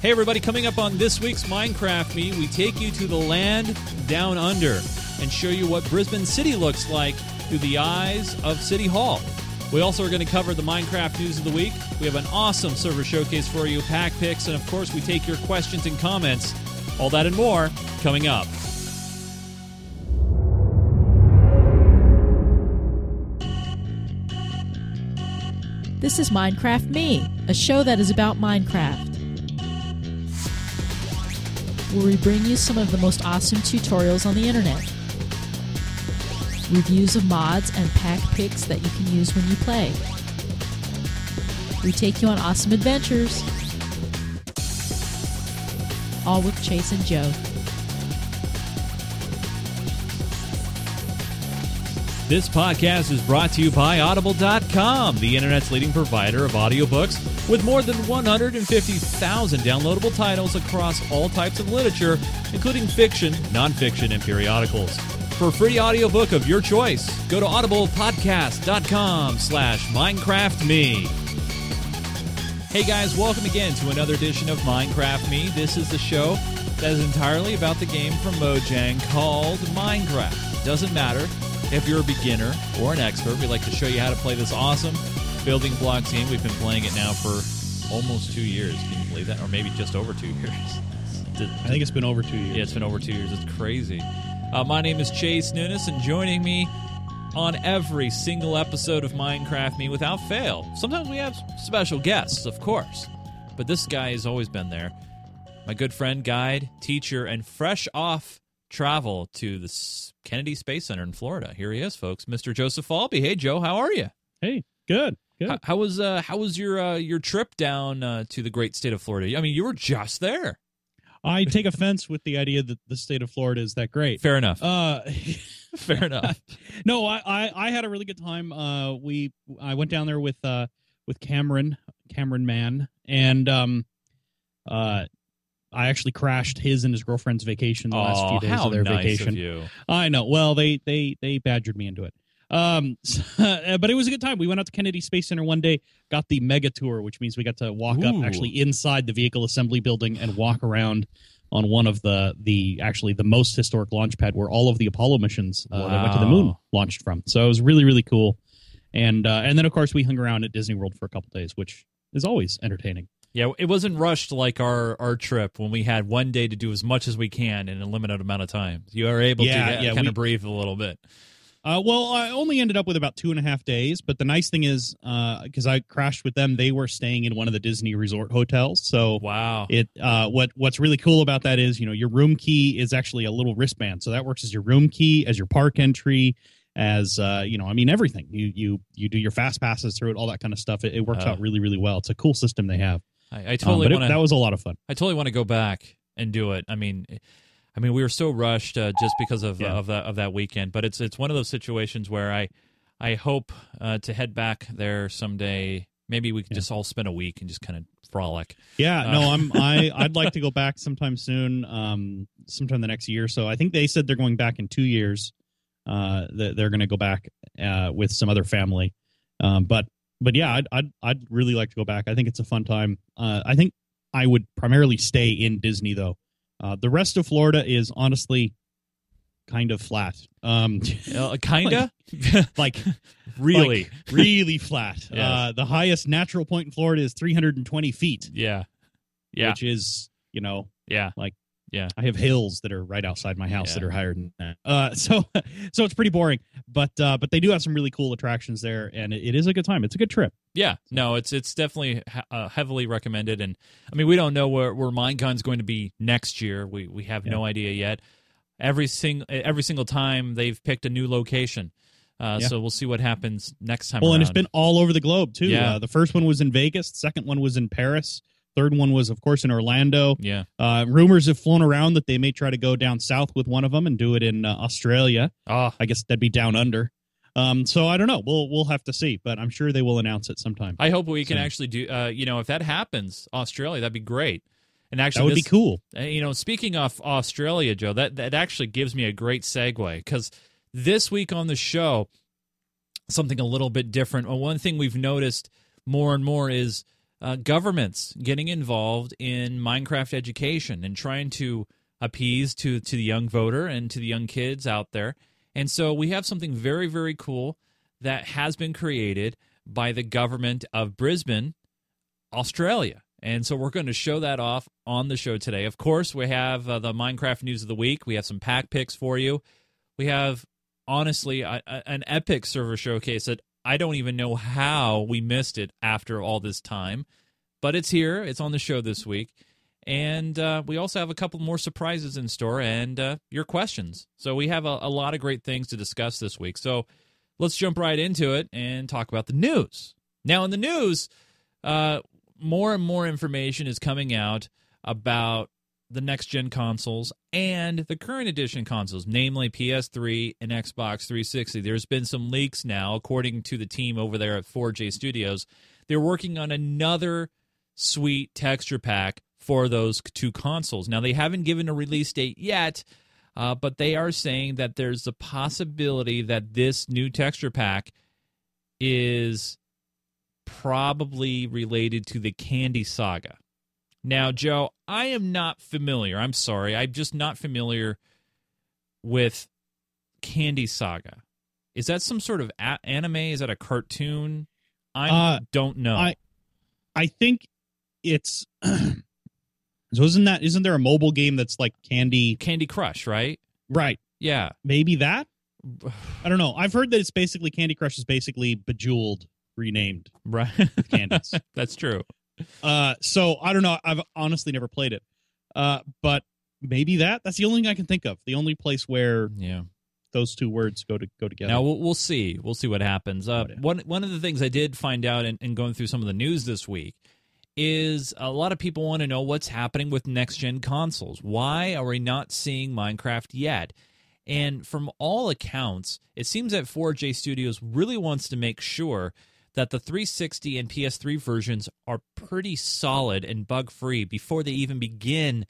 Hey, everybody, coming up on this week's Minecraft Me, we take you to the land down under and show you what Brisbane City looks like through the eyes of City Hall. We also are going to cover the Minecraft news of the week. We have an awesome server showcase for you, pack picks, and of course, we take your questions and comments. All that and more coming up. This is Minecraft Me, a show that is about Minecraft. Where we bring you some of the most awesome tutorials on the internet, reviews of mods, and pack picks that you can use when you play. We take you on awesome adventures, all with Chase and Joe. This podcast is brought to you by Audible.com, the internet's leading provider of audiobooks with more than 150,000 downloadable titles across all types of literature, including fiction, nonfiction, and periodicals. For a free audiobook of your choice, go to audiblepodcast.com slash minecraftme. Hey guys, welcome again to another edition of Minecraft Me. This is the show that is entirely about the game from Mojang called Minecraft. Doesn't matter if you're a beginner or an expert, we like to show you how to play this awesome building blocks game. We've been playing it now for almost two years. Can you believe that? Or maybe just over two years. I think it's been over two years. yeah, it's been over two years. It's crazy. Uh, my name is Chase Nunes, and joining me on every single episode of Minecraft Me without fail. Sometimes we have special guests, of course, but this guy has always been there. My good friend, guide, teacher, and fresh off travel to the Kennedy Space Center in Florida. Here he is, folks, Mr. Joseph Falby. Hey, Joe, how are you? Hey, good, good. How, how was uh, how was your uh, your trip down uh, to the great state of Florida? I mean, you were just there. I take offense with the idea that the state of Florida is that great. Fair enough. Uh, Fair enough. no, I, I I had a really good time. Uh, we I went down there with uh with Cameron Cameron Mann and um uh I actually crashed his and his girlfriend's vacation the last Oh, few days how of their nice vacation. of you. I know. Well, they they they badgered me into it. Um, but it was a good time. We went out to Kennedy Space Center one day, got the mega tour, which means we got to walk Ooh. up actually inside the vehicle assembly building and walk around on one of the the actually the most historic launch pad where all of the Apollo missions uh, that went to the moon launched from. So it was really really cool. And uh, and then of course we hung around at Disney World for a couple days, which is always entertaining. Yeah, it wasn't rushed like our our trip when we had one day to do as much as we can in a limited amount of time. You are able Yeah, to yeah, kind we- of breathe a little bit. Uh, well, I only ended up with about two and a half days, but the nice thing is, because I crashed with them, they were staying in one of the Disney resort hotels. So Wow. it, uh, what what's really cool about that is, you know, your room key is actually a little wristband, so that works as your room key, as your park entry, as uh, you know, I mean, everything. You you you do your fast passes through it, all that kind of stuff. It, it works Uh. out really really well. It's a cool system they have. I, I Um, totally it- want that to. was a lot of fun. I totally want to go back and do it. I mean, I mean, we were so rushed uh, just because of Yeah. of that of that weekend. But it's it's one of those situations where I I hope uh, to head back there someday. Maybe we could Yeah. just all spend a week and just kind of frolic. Yeah, Uh, no, I'm I I'd like to go back sometime soon, um, sometime the next year. So I think they said they're going back in two years. Uh, that they're going to go back uh, with some other family, um, but but yeah, I'd, I'd I'd really like to go back. I think it's a fun time. Uh, I think I would primarily stay in Disney though. Uh, the rest of Florida is honestly kind of flat. Um, Uh, kinda, like really, like, really flat. Yes. Uh, the highest natural point in Florida is 320 feet, yeah, yeah, which is you know yeah. I have hills that are right outside my house that are higher than that. Uh, so so it's pretty boring. But uh, but they do have some really cool attractions there, and it, it is a good time. It's a good trip. Yeah, no, it's it's definitely uh, heavily recommended, and I mean we don't know where where Minecon's going to be next year. We we have no idea yet. Every sing every single time they've picked a new location, uh, Yeah. so we'll see what happens next time. Well, and it's been all over the globe too. Yeah. Uh, the first one was in Vegas. The second one was in Paris. Third one was, of course, in Orlando. yeah, Uh, rumors have flown around that they may try to go down south with one of them and do it in uh, Australia. oh I guess that'd be down under. Um, so I don't know. We'll we'll have to see, but I'm sure they will announce it sometime. I hope we can So- actually do. Uh, you know, if that happens, Australia, that'd be great. And actually, that would this- be cool. Uh, you know, speaking of Australia, Joe, that that actually gives me a great segue because this week on the show, something a little bit different. Well, one thing we've noticed more and more is uh, governments getting involved in Minecraft education and trying to appease to to the young voter and to the young kids out there. And so we have something very very cool that has been created by the government of Brisbane, Australia. And so we're going to show that off on the show today. Of course, we have uh, the Minecraft news of the week. We have some pack picks for you. We have honestly a, a, an epic server showcase that I don't even know how we missed it after all this time, but it's here. It's on the show this week. And uh, we also have a couple more surprises in store and uh, your questions. So we have a, a lot of great things to discuss this week. So let's jump right into it and talk about the news. Now, in the news, uh, more and more information is coming out about the next gen consoles and the current edition consoles, namely PS3 and Xbox 360. There's been some leaks now, according to the team over there at 4J Studios. They're working on another sweet texture pack for those two consoles. Now, they haven't given a release date yet, uh, but they are saying that there's a possibility that this new texture pack is probably related to the Candy Saga. Now, Joe, I am not familiar. I'm sorry. I'm just not familiar with Candy Saga. Is that some sort of a- anime? Is that a cartoon? I uh, don't know. I I think it's so isn't that isn't there a mobile game that's like Candy Candy Crush, right? Right. Yeah. Maybe that? I don't know. I've heard that it's basically Candy Crush is basically Bejeweled renamed. Right. Candies. That's true. Uh, so I don't know. I've honestly never played it. Uh, but maybe that. That's the only thing I can think of. The only place where yeah those two words go to go together. Now we'll, we'll see. We'll see what happens. Uh, one one of the things I did find out in, in going through some of the news this week is a lot of people want to know what's happening with next gen consoles. Why are we not seeing Minecraft yet? And from all accounts, it seems that 4J Studios really wants to make sure that the 360 and PS3 versions are pretty solid and bug free before they even begin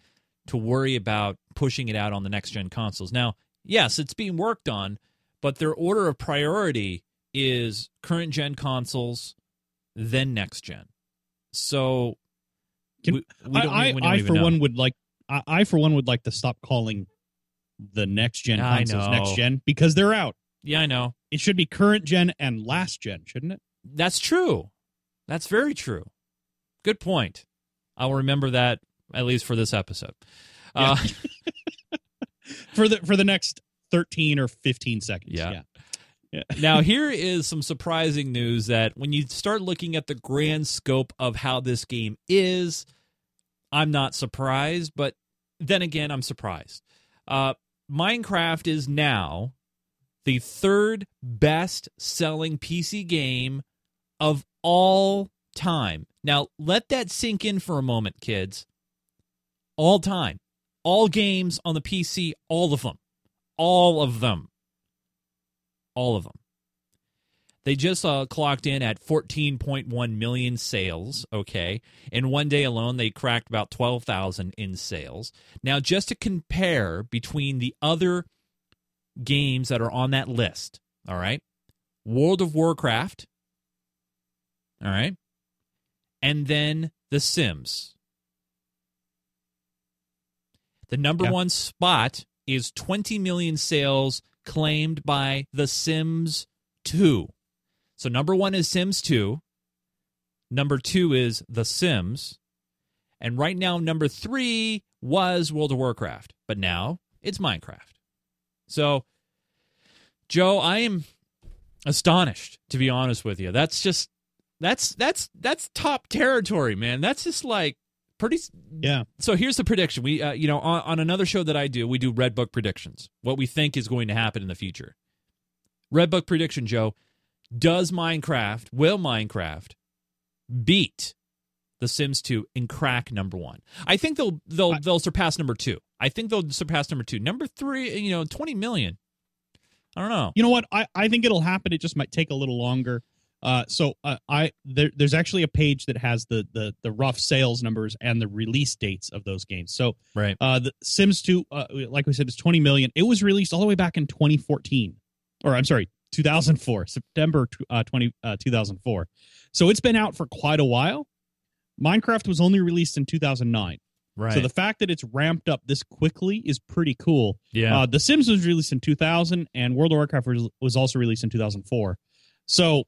to worry about pushing it out on the next gen consoles. Now, yes, it's being worked on, but their order of priority is current gen consoles, then next gen. So, Can, we, we I, I, I for know. one would like I, I, for one would like to stop calling the next gen consoles next gen because they're out. Yeah, I know. It should be current gen and last gen, shouldn't it? That's true. That's very true. Good point. I'll remember that at least for this episode. Yeah. Uh, for the for the next 13 or 15 seconds. Yeah. yeah. Yeah. now, here is some surprising news that when you start looking at the grand scope of how this game is, I'm not surprised, but then again, I'm surprised. Uh, Minecraft is now the third best selling PC game of all time. Now, let that sink in for a moment, kids. All time. All games on the PC, all of them. All of them. All of them. They just uh, clocked in at 14.1 million sales. Okay. In one day alone, they cracked about 12,000 in sales. Now, just to compare between the other games that are on that list, all right, World of Warcraft all right. And then The Sims. The number yeah. one spot is 20 million sales claimed by The Sims 2. So number one is Sims 2. Number two is The Sims. And right now, number three was World of Warcraft. But now it's Minecraft. So, Joe, I am astonished, to be honest with you. That's just that's that's that's top territory, man. That's just like pretty. Yeah. So here's the prediction. We, uh, you know, on, on another show that I do, we do Red Book predictions. What we think is going to happen in the future. Red Book prediction, Joe. Does Minecraft, will Minecraft beat The Sims 2 and crack number one? I think they'll they'll I, they'll surpass number two. I think they'll surpass number two. Number three, you know, 20 million. I don't know. You know what? I, I think it'll happen. It just might take a little longer. Uh, so uh, I there, there's actually a page that has the, the the rough sales numbers and the release dates of those games. So right, uh, the Sims 2, uh, like we said, is 20 million. It was released all the way back in 2014, or I'm sorry, 2004, September uh, 20 uh, 2004. So it's been out for quite a while. Minecraft was only released in 2009. Right. So the fact that it's ramped up this quickly is pretty cool. yeah. Uh, the Sims was released in 2000, and World of Warcraft was, was also released in 2004. So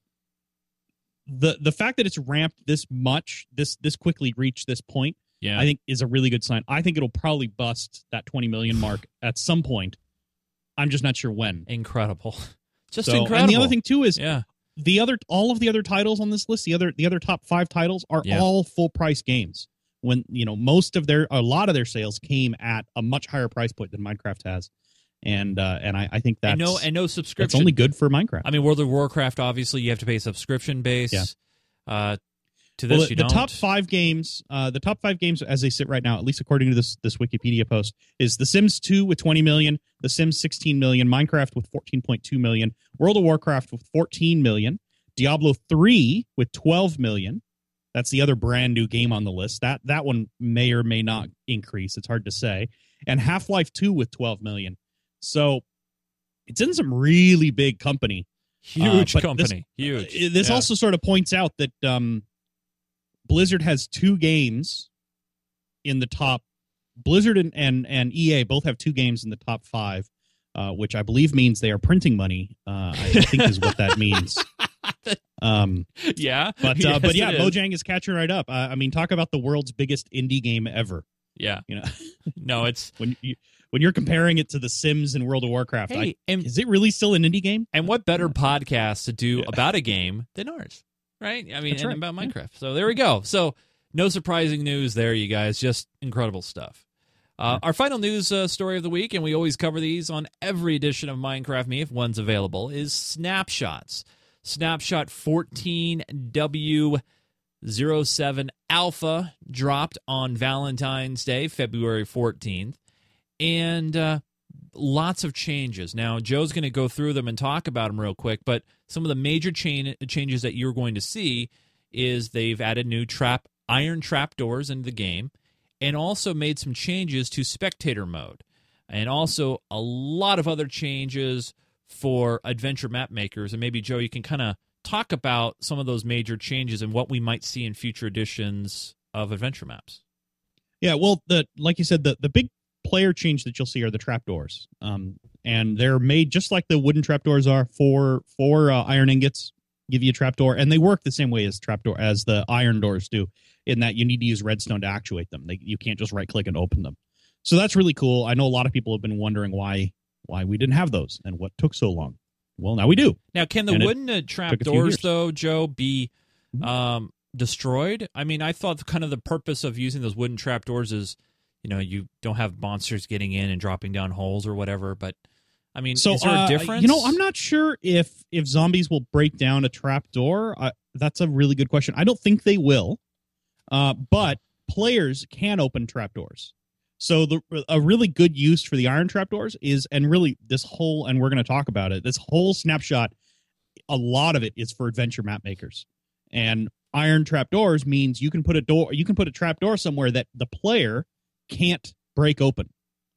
the the fact that it's ramped this much, this this quickly reached this point, yeah. I think is a really good sign. I think it'll probably bust that 20 million mark at some point. I'm just not sure when. incredible. Just So- incredible. And the other thing too is yeah. the other all of the other titles on this list, the other the other top five titles are Yeah. all full price games. When you know most of their a lot of their sales came at a much higher price point than Minecraft has, and uh, and I, I think that's and no and no subscription. It's only good for Minecraft. I mean, World of Warcraft. Obviously, you have to pay subscription base. Yeah. Uh, to this, well, the, you the don't. top five games, uh, the top five games as they sit right now, at least according to this this Wikipedia post, is The Sims 2 with 20 million, The Sims 16 million, Minecraft with 14.2 million, World of Warcraft with 14 million, Diablo 3 with 12 million. That's the other brand new game on the list. That that one may or may not increase. It's hard to say. And Half Life 2 with 12 million. So it's in some really big company. Huge uh, company. this- Huge. Uh, This Yeah. also sort of points out that um, Blizzard has two games in the top. Blizzard and, and, and EA both have two games in the top five, uh, which I believe means they are printing money. Uh, I think is what that means. Um, yeah. but uh, Yes, but yeah, is. Mojang is catching right up. Uh, I mean, talk about the world's biggest indie game ever. Yeah. You know, No, it's when you when you're comparing it to The Sims and World of Warcraft, I, hey, and is it really still an indie game? and what better podcast to do Yeah. about a game than ours, right? I mean, right. about Yeah. Minecraft. So there we go. So no surprising news there, you guys. Just incredible stuff. Uh, our final news uh, story of the week, and we always cover these on every edition of Minecraft Me if one's available, is snapshots. Snapshot 14W07 Alpha dropped on Valentine's Day, February 14th. And uh, lots of changes. Now, Joe's going to go through them and talk about them real quick, but some of the major changes that you're going to see is they've added new trap iron trap doors into the game and also made some changes to spectator mode and also a lot of other changes for adventure map makers and maybe Joe you can kind of talk about some of those major changes and what we might see in future editions of adventure maps. Yeah, well, the like you said, the the big player change that you'll see are the trapdoors, um, and they're made just like the wooden trapdoors are for for uh, iron ingots. Give you a trapdoor, and they work the same way as trapdoor as the iron doors do, in that you need to use redstone to actuate them. They, you can't just right click and open them. So that's really cool. I know a lot of people have been wondering why why we didn't have those and what took so long. Well, now we do. Now, can the And wooden uh, trap took a few doors, though, Joe, be Mhm. um, destroyed? I mean, I thought kind of the purpose of using those wooden trap doors is, you know, you don't have monsters getting in and dropping down holes or whatever. But I mean, So is there uh, a difference? You know, I'm not sure if if zombies will break down a trapdoor. Uh, that's a really good question. I don't think they will, uh, but players can open trap doors. So the a really good use for the iron trapdoors is, and really this whole, and we're going to talk about it. This whole snapshot, a lot of it is for adventure map makers, and iron trapdoors means you can put a door, you can put a trapdoor somewhere that the player can't break open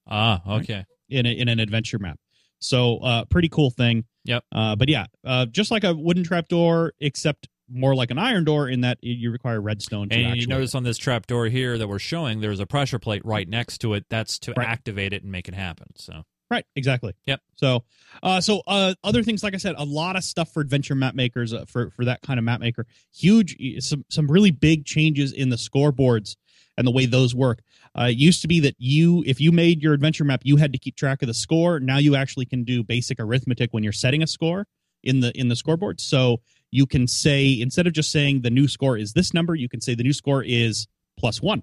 Ah, okay. in a, in an adventure map. So uh, pretty cool thing. Yep. Uh, but yeah, uh, just like a wooden trapdoor, except more like an iron door in that you require redstone. To And you notice on this trap door here that we're showing, there's a pressure plate right next to it. That's to Right. activate it and make it happen. So right, exactly. Yep. So, uh, so uh, other things like I said, a lot of stuff for adventure map makers uh, for for that kind of map maker. Huge, some some really big changes in the scoreboards and the way those work. Uh, it used to be that you, if you made your adventure map, you had to keep track of the score. Now you actually can do basic arithmetic when you're setting a score in the in the scoreboard. So you can say instead of just saying the new score is this number, you can say the new score is plus one,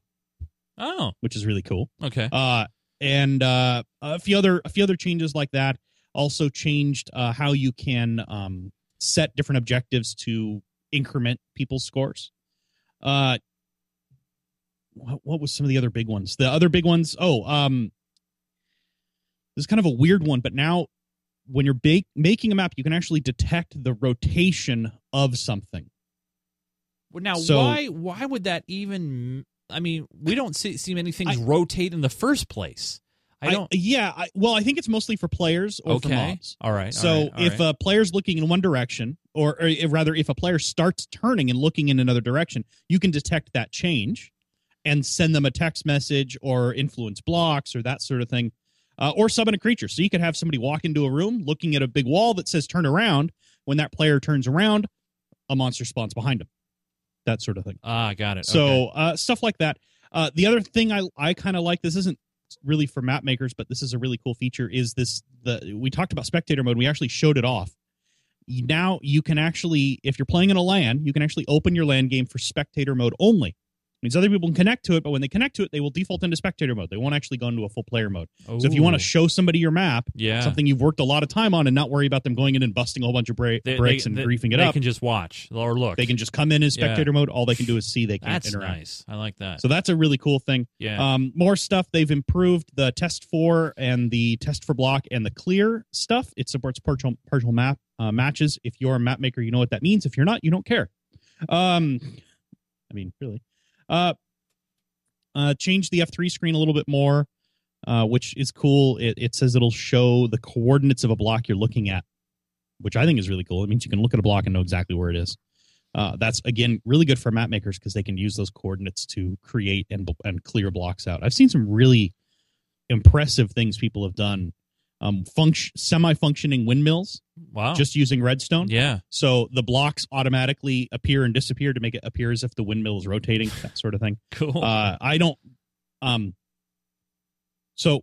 oh, which is really cool. okay. Uh, and uh, a few other a few other changes like that. Also changed uh, how you can um, set different objectives to increment people's scores. Uh, what, what was some of the other big ones? The other big ones. Oh, um, this is kind of a weird one, but now when you're making a map, you can actually detect the rotation of something. Well, now, So- why why would that even? I mean, we don't see see many things I- rotate in the first place. I don't. yeah, I, well, I think it's mostly for players or for okay. mobs. All right. So all right, all if right. a player's looking in one direction, or, or rather, if a player starts turning and looking in another direction, you can detect that change and send them a text message or influence blocks or that sort of thing, uh, or summon a creature. So you could have somebody walk into a room looking at a big wall that says "turn around." When that player turns around, a monster spawns behind him. That sort of thing. ah, got it. So Okay. uh, stuff like that. Uh, the other thing I I kind of like this isn't really for map makers, but this is a really cool feature. Is this the we talked about spectator mode? We actually showed it off. Now you can actually, if you're playing in a LAN, you can actually open your LAN game for spectator mode only. Means other people can connect to it, but when they connect to it, they will default into spectator mode. They won't actually go into a full player mode. So if you want to show somebody your map, yeah, something you've worked a lot of time on, and not worry about them going in and busting a whole bunch of bra- They- bricks they- and they- griefing it they up, they can just watch or look. they can just come in as Yeah. spectator mode. All they can do is see. They can't That's interact. nice. I like that. So that's a really cool thing. yeah. Um, more stuff. They've improved the test for and the test for block and the clear stuff. It supports partial partial map uh, matches. If you're a map maker, you know what that means. If you're not, you don't care. Um, I mean, really. Uh, uh, change the F3 screen a little bit more, uh, which is cool. It, it says it'll show the coordinates of a block you're looking at, which I think is really cool. It means you can look at a block and know exactly where it is. Uh, that's again really good for map makers because they can use those coordinates to create and and clear blocks out. I've seen some really impressive things people have done. Um, function semi-functioning windmills wow. just using redstone. yeah. So the blocks automatically appear and disappear to make it appear as if the windmill is rotating, that sort of thing. Cool. Uh, I don't. Um. So,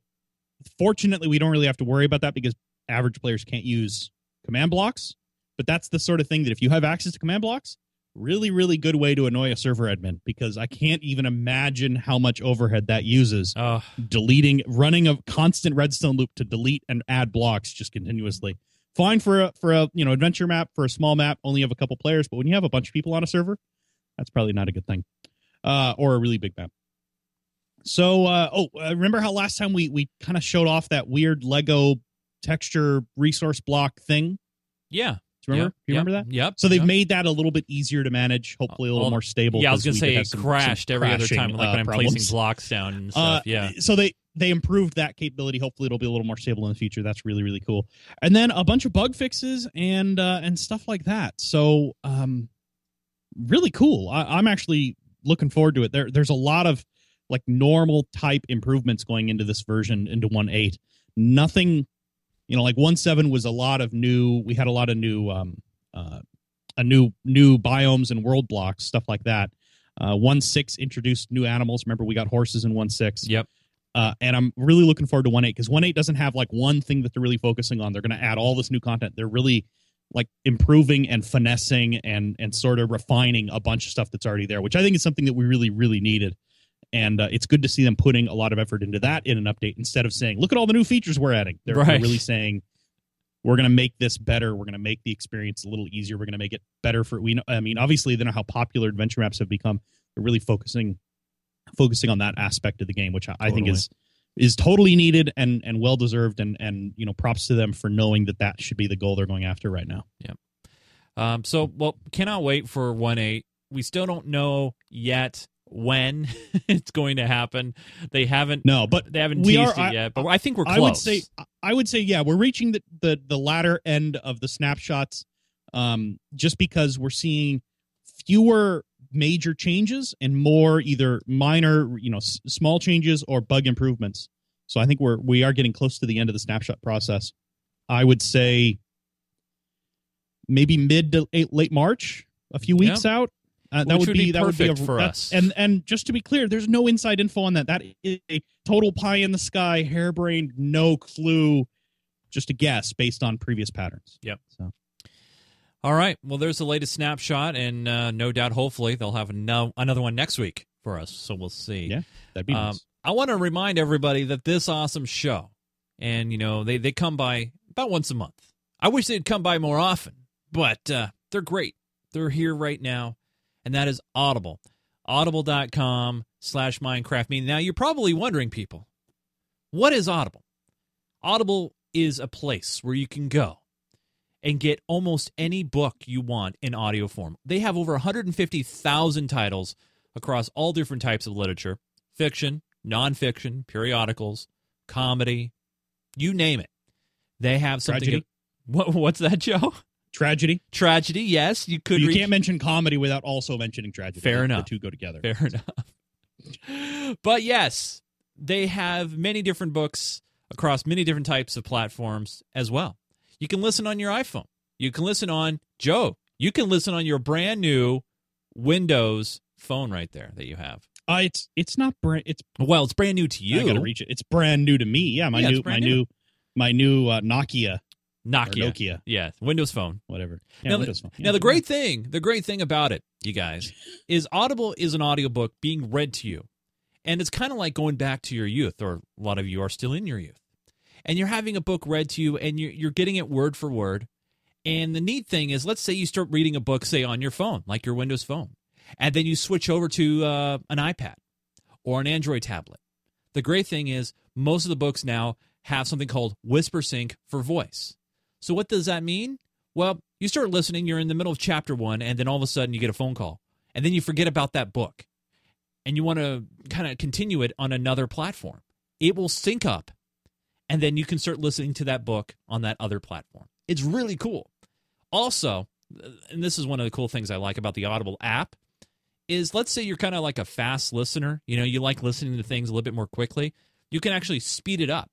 fortunately, we don't really have to worry about that because average players can't use command blocks. But that's the sort of thing that if you have access to command blocks, really, really good way to annoy a server admin because I can't even imagine how much overhead that uses. oh, Deleting, running a constant redstone loop to delete and add blocks just continuously. Fine for a for a you know adventure map for a small map, only have a couple players. But when you have a bunch of people on a server, that's probably not a good thing. Uh, or a really big map. So, uh, oh, uh, remember how last time we we kind of showed off that weird Lego texture resource block thing? yeah. Remember? Yep, you remember yep, that? Yep. So they've yep. made that a little bit easier to manage, hopefully a little more stable. Yeah, I was gonna say it crashed some every other time, like uh, when I'm problems. placing blocks down and Uh, stuff. yeah. So they they improved that capability. Hopefully, it'll be a little more stable in the future. That's really really cool. And then a bunch of bug fixes and uh, and stuff like that. So um, really cool. I, I'm actually looking forward to it. There there's a lot of like normal type improvements going into this version into 1.8. Nothing, you know, like 1.7 was a lot of new. We had a lot of new um uh a new new biomes and world blocks stuff like that. Uh, one six introduced new animals. Remember, we got horses in one six. Yep. Uh, and I'm really looking forward to one eight because one eight doesn't have like one thing that they're really focusing on. They're going to add all this new content. They're really like improving and finessing and and sort of refining a bunch of stuff that's already there, which I think is something that we really really needed. And uh, it's good to see them putting a lot of effort into that in an update instead of saying, "Look at all the new features we're adding." They're, they're really saying, "We're going to make this better. We're going to make the experience a little easier. We're going to make it better for we." Know, I mean, obviously, they know how popular adventure maps have become. They're really focusing focusing on that aspect of the game, which I, I think is is totally needed and and well deserved. And and you know, props to them for knowing that that should be the goal they're going after right now. Yeah um, so, well, cannot wait for one eight. We still don't know yet when it's going to happen. They haven't. No, but They haven't teased are- it I- yet, but I think we're close. I would say I would say yeah, we're reaching the the the latter end of the snapshots, um, just because we're seeing fewer major changes and more either minor, you know, s- small changes or bug improvements. So I think we're we are getting close to the end of the snapshot process. I would say maybe mid to late March, a few weeks out. Uh, that would would be, that would be a, for that- us. And and just to be clear, there's no inside info on that. That is a total pie in the sky, harebrained, no clue, just a guess based on previous patterns. Yep. So All right. Well, there's the latest snapshot, and uh, no doubt, hopefully, they'll have no, another one next week for us. So we'll see. Yeah, that'd be Um, nice. I want to remind everybody that this awesome show, and you know, they they come by about once a month. I wish they'd come by more often, but uh, they're great. They're here right now, and that is Audible. Audible.com slash Minecraft Me. Now, you're probably wondering, people, what is Audible? Audible is a place where you can go and get almost any book you want in audio form. They have over 150,000 titles across all different types of literature fiction, nonfiction, periodicals, comedy, you name it. They have something. Tragedy? What, what's that, Joe? Tragedy. Tragedy. Yes, you could. you reach- can't mention comedy without also mentioning tragedy. Fair The- enough. The two go together. Fair enough. but yes, they have many different books across many different types of platforms as well. You can listen on your iPhone. You can listen on Joe. You can listen on your brand new Windows phone right there that you have. Uh, it's it's not brand. It's Well, it's brand new to you. I gotta reach it. It's brand new to me. Yeah, my Yeah, new my new. new my new uh, Nokia or Nokia. Nokia, Yeah, Windows phone. whatever. Yeah, now, the, Windows Phone. now the great thing, the great thing about it, you guys, is Audible is an audiobook being read to you. And it's kind of like going back to your youth, or a lot of you are still in your youth. And you're having a book read to you and you're, you're getting it word for word. And the neat thing is, let's say you start reading a book, say on your phone, like your Windows phone, and then you switch over to uh, an iPad or an Android tablet. The great thing is, most of the books now have something called WhisperSync for voice. So, what does that mean? Well, you start listening, you're in the middle of chapter one, and then all of a sudden you get a phone call. And then you forget about that book and you want to kind of continue it on another platform. It will sync up, and then you can start listening to that book on that other platform. It's really cool. Also, and this is one of the cool things I like about the Audible app, is let's say you're kind of like a fast listener, you know, you like listening to things a little bit more quickly, you can actually speed it up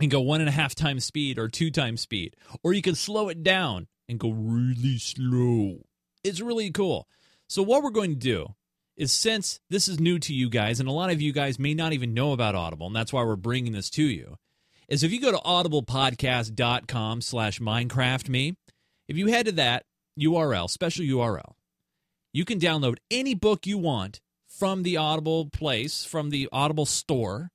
and go one and a half times speed or two times speed, or you can slow it down and go really slow. It's really cool. So, what we're going to do is since this is new to you guys, and a lot of you guys may not even know about Audible, and that's why we're bringing this to you, is if you go to audiblepodcast.com slash Minecraft me, if you head to that URL, special URL, you can download any book you want from the Audible place, from the Audible store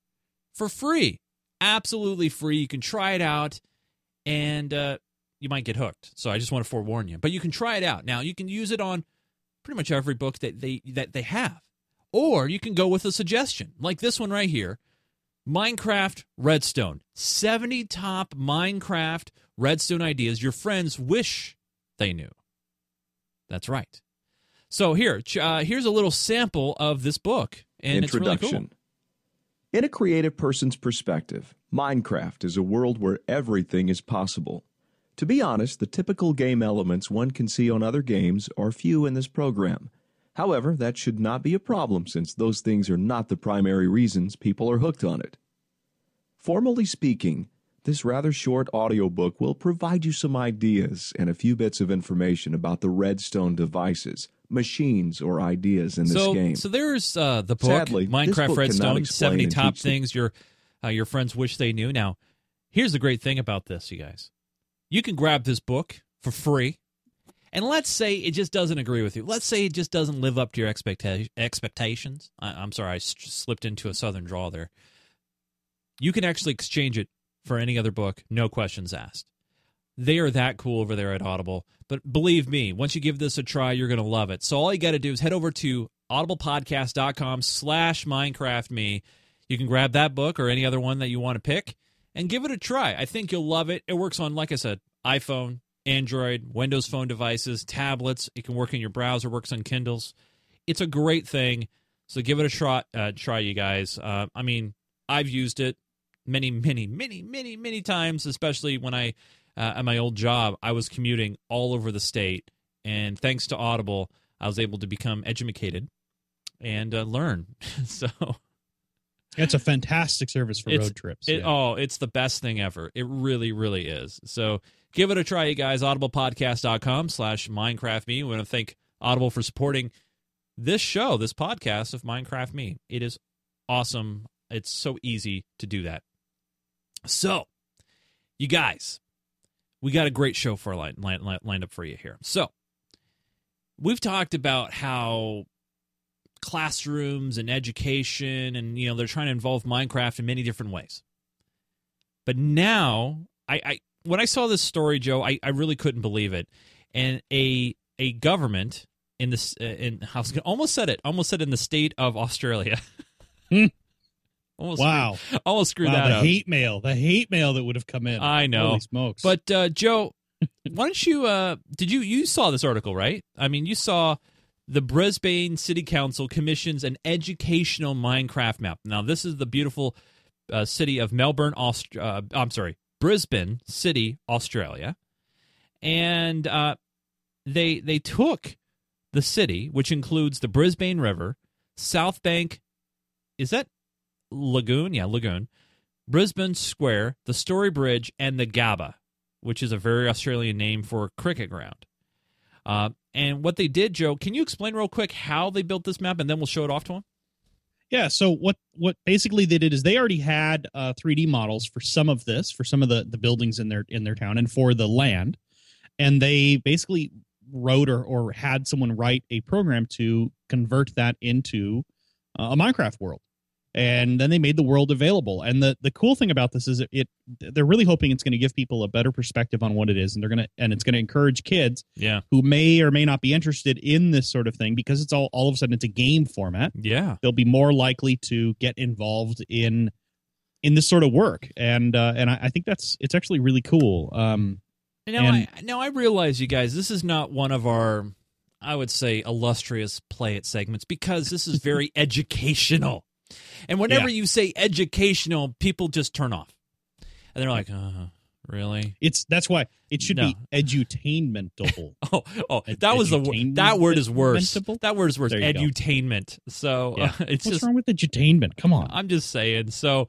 for free. Absolutely free. You can try it out and uh, you might get hooked. So I just want to forewarn you. But you can try it out. Now you can use it on pretty much every book that they that they have. Or you can go with a suggestion, like this one right here. Minecraft Redstone. 70 top Minecraft Redstone ideas your friends wish they knew. That's right. So here, uh, here's a little sample of this book, and it's really Introduction. cool. In a creative person's perspective, Minecraft is a world where everything is possible. To be honest, the typical game elements one can see on other games are few in this program. However, that should not be a problem since those things are not the primary reasons people are hooked on it. Formally speaking, this rather short audiobook will provide you some ideas and a few bits of information about the Redstone devices, machines, or ideas in this so, game. so there's uh, the book Sadly, Minecraft book Redstone, 70 top things your uh, your friends wish they knew. Now, here's the great thing about this, you guys. You can grab this book for free. And let's say it just doesn't agree with you. Let's say it just doesn't live up to your expecta- expectations. I, I'm sorry, I s- slipped into a southern drawl there. You can actually exchange it for any other book, no questions asked. They are that cool over there at Audible. But believe me, once you give this a try, you're going to love it. So all you got to do is head over to audiblepodcast.com slash minecraftme. You can grab that book or any other one that you want to pick and give it a try. I think you'll love it. It works on, like I said, iPhone, Android, Windows Phone devices, tablets. It can work in your browser, works on Kindles. It's a great thing. So give it a shot. Uh, try, you guys. Uh, I mean, I've used it many, many, many, many, many times, especially when I, uh, at my old job, I was commuting all over the state. And thanks to Audible, I was able to become educated and uh, learn. so It's a fantastic service for road trips. it, yeah. Oh, it's the best thing ever. It really, really is. So give it a try, you guys. Audiblepodcast.com slash Minecraft Me. We want to thank Audible for supporting this show, this podcast of Minecraft Me. It is awesome. It's so easy to do that. So, you guys, we got a great show for line, line, line- lined up for you here. So, we've talked about how classrooms and education and you know they're trying to involve minecraft in many different ways but now i, I when i saw this story joe I, I really couldn't believe it and a a government in this uh, in gonna- almost said it almost said in the state of australia Hmm. Almost wow. screwed, almost screwed wow, that the up hate mail, the hate mail that would have come in. I know. Holy smokes! But uh, Joe, why don't you? Uh, did you you saw this article right? I mean, you saw the Brisbane City Council commissions an educational Minecraft map. Now, this is the beautiful uh, city of Melbourne, Aust- uh, I'm sorry, Brisbane City, Australia, and uh, they they took the city, which includes the Brisbane River, South Bank, is that Lagoon? Yeah, Lagoon, Brisbane Square, the Story Bridge, and the Gabba, which is a very Australian name for cricket ground. Uh, and what they did, Joe, can you explain real quick how they built this map, and then we'll show it off to them? Yeah. So what what basically they did is they already had uh, 3D models for some of this, for some of the the buildings in their in their town, and for the land, and they basically wrote or or had someone write a program to convert that into uh, a Minecraft world. And then they made the world available. And the, the cool thing about this is it, it they're really hoping it's going to give people a better perspective on what it is, and they're going to and it's going to encourage kids Yeah. who may or may not be interested in this sort of thing because it's all all of a sudden it's a game format Yeah. they'll be more likely to get involved in in this sort of work and uh, and I, I think that's it's actually really cool um Now, And- I, now I realize, you guys, this is not one of our, I would say, illustrious play it segments because this is very educational. And whenever Yeah. you say educational, people just turn off, and they're like, uh, "Really? it's that's why it should No. be edutainmentable Oh, oh, Ed- that was the wor- edutainment- that word is worse. That word is worse. You go. Edutainment. So yeah. uh, it's what's just wrong with edutainment come on I'm just saying. So,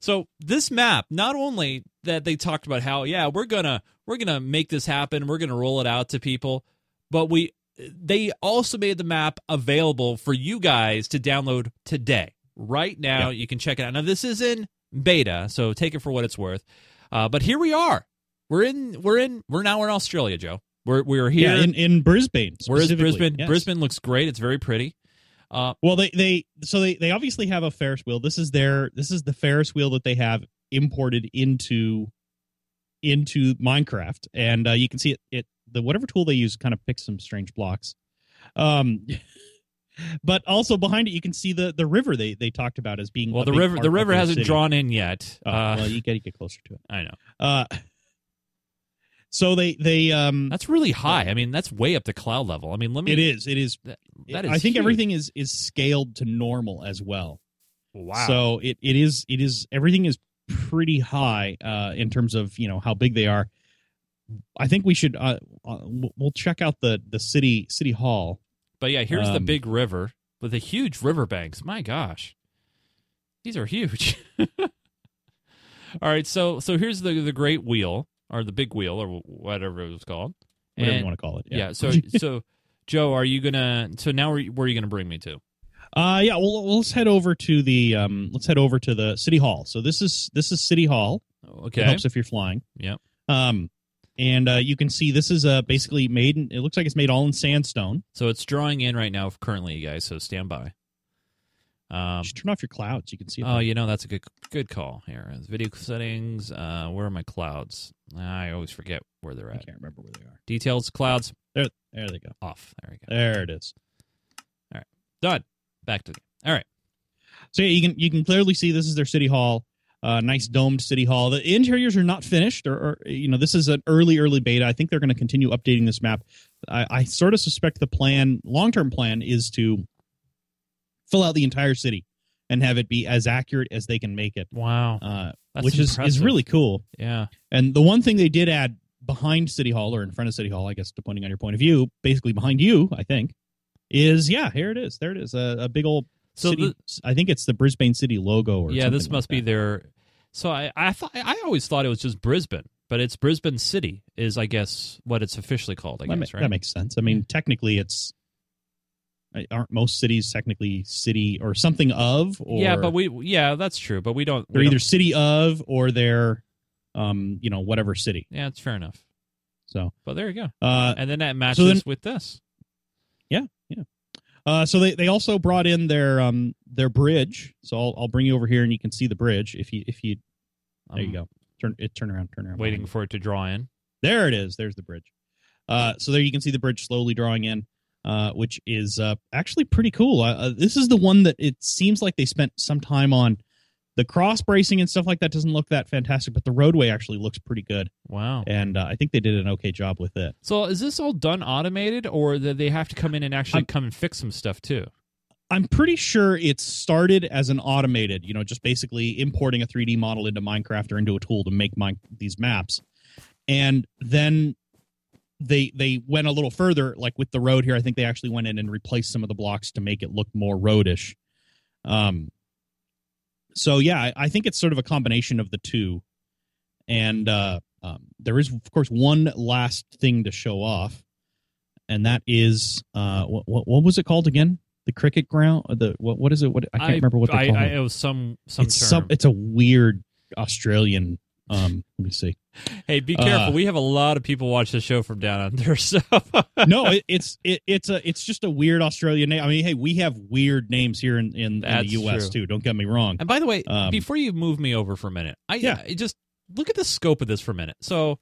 so this map, not only that they talked about how, yeah, we're gonna we're gonna make this happen, we're gonna roll it out to people, but we they also made the map available for you guys to download today. Right now, you can check it out. Now, this is in beta, so take it for what it's worth. Uh, but here we are. We're in. We're in. We're now in Australia, Joe. We're we're here. yeah in, in brisbane Whereas specifically, Brisbane, yes. Brisbane looks great. It's very pretty. Uh, well they they so they they obviously have a ferris wheel this is their this is the ferris wheel that they have imported into into minecraft and uh, you can see it it the whatever tool they use kind of picks some strange blocks um but also behind it you can see the the river they they talked about as being well, the river the river hasn't city. drawn in yet. Oh, uh, well you gotta get closer to it I know uh so they they um that's really high. I mean, that's way up to cloud level. I mean, let me. it is it is That, that is i think huge. everything is is scaled to normal as well Wow. So it, it is it is everything is pretty high uh, in terms of you know how big they are. I think we should uh, uh, we'll check out the the city city hall. But yeah, here's the um, big river with the huge riverbanks. My gosh, these are huge. All right, so so here's the the great wheel or the big wheel or whatever it was called. Whatever And- you want to call it. yeah. So so Joe, are you gonna? So now where, where are you gonna bring me to? Uh yeah, well let's head over to the um let's head over to the city hall. So this is this is city hall. It Okay. helps if you're flying. Yep. Um and uh, you can see this is uh, basically made in, it looks like it's made all in sandstone. So it's drawing in right now currently, you guys. So stand by. Um, Just turn off your clouds. You can see. Oh, there. you know that's a good good call. Here, video settings. Uh, where are my clouds? I always forget where they're at. I can't remember where they are. Details, clouds, There there they go. off. There we go. There it is. All right, Done. Back to the. All right. So yeah, you can you can clearly see this is their city hall. Uh, nice domed city hall. The interiors are not finished, or, or you know, this is an early early beta. I think they're going to continue updating this map. I, I sort of suspect the plan, long term plan, is to fill out the entire city and have it be as accurate as they can make it, Wow. uh, which is is really cool. Yeah. And the one thing they did add behind City Hall or in front of City Hall, I guess, depending on your point of view, basically behind you, I think, is yeah, here it is. There it is, a, a big old. So city, the- I think it's the Brisbane City logo. Or yeah, this must like be that. their. So I I thought I always thought it was just Brisbane, but it's Brisbane City is I guess what it's officially called. I That, guess ma- right. that makes sense. I mean, technically, it's aren't most cities technically city or something of? Or yeah, but we yeah that's true, but we don't. they're don't- either city of or they're, um, you know, whatever city. Yeah, it's fair enough. So, But there you go. uh, And then that matches then- with this. Uh, so they, they also brought in their um their bridge. So I'll I'll bring you over here and you can see the bridge if you if you there you go turn it turn around turn around Waiting for it to draw in. there it is there's the bridge. Uh, so there you can see the bridge slowly drawing in, uh, which is uh actually pretty cool. Uh, uh, this is the one that it seems like they spent some time on. The cross bracing and stuff like that doesn't look that fantastic, but the roadway actually looks pretty good, Wow. and uh, I think they did an okay job with it. So is this all done automated, or do they have to come in and actually I'm- come and fix some stuff too? I'm pretty sure it started as an automated, you know, just basically importing a 3D model into Minecraft or into a tool to make mine, these maps. And then they they went a little further, like with the road here. I think they actually went in and replaced some of the blocks to make it look more roadish. Um, so yeah, I, I think it's sort of a combination of the two. And uh, um, there is, of course, one last thing to show off, and that is uh, what, what what was it called again? The cricket ground. The what what is it? What I can't remember what they I, call I, it. it was some some it's term. some. It's a weird Australian. Um, let me see. hey, be careful. uh, we have a lot of people watch the show from down under, so No, it, it's it, it's a it's just a weird Australian name. I mean, hey, we have weird names here in in, in the U.S. true. too. Don't get me wrong. And by the way, Um, before you move me over for a minute, I, Yeah. I just look at the scope of this for a minute. So,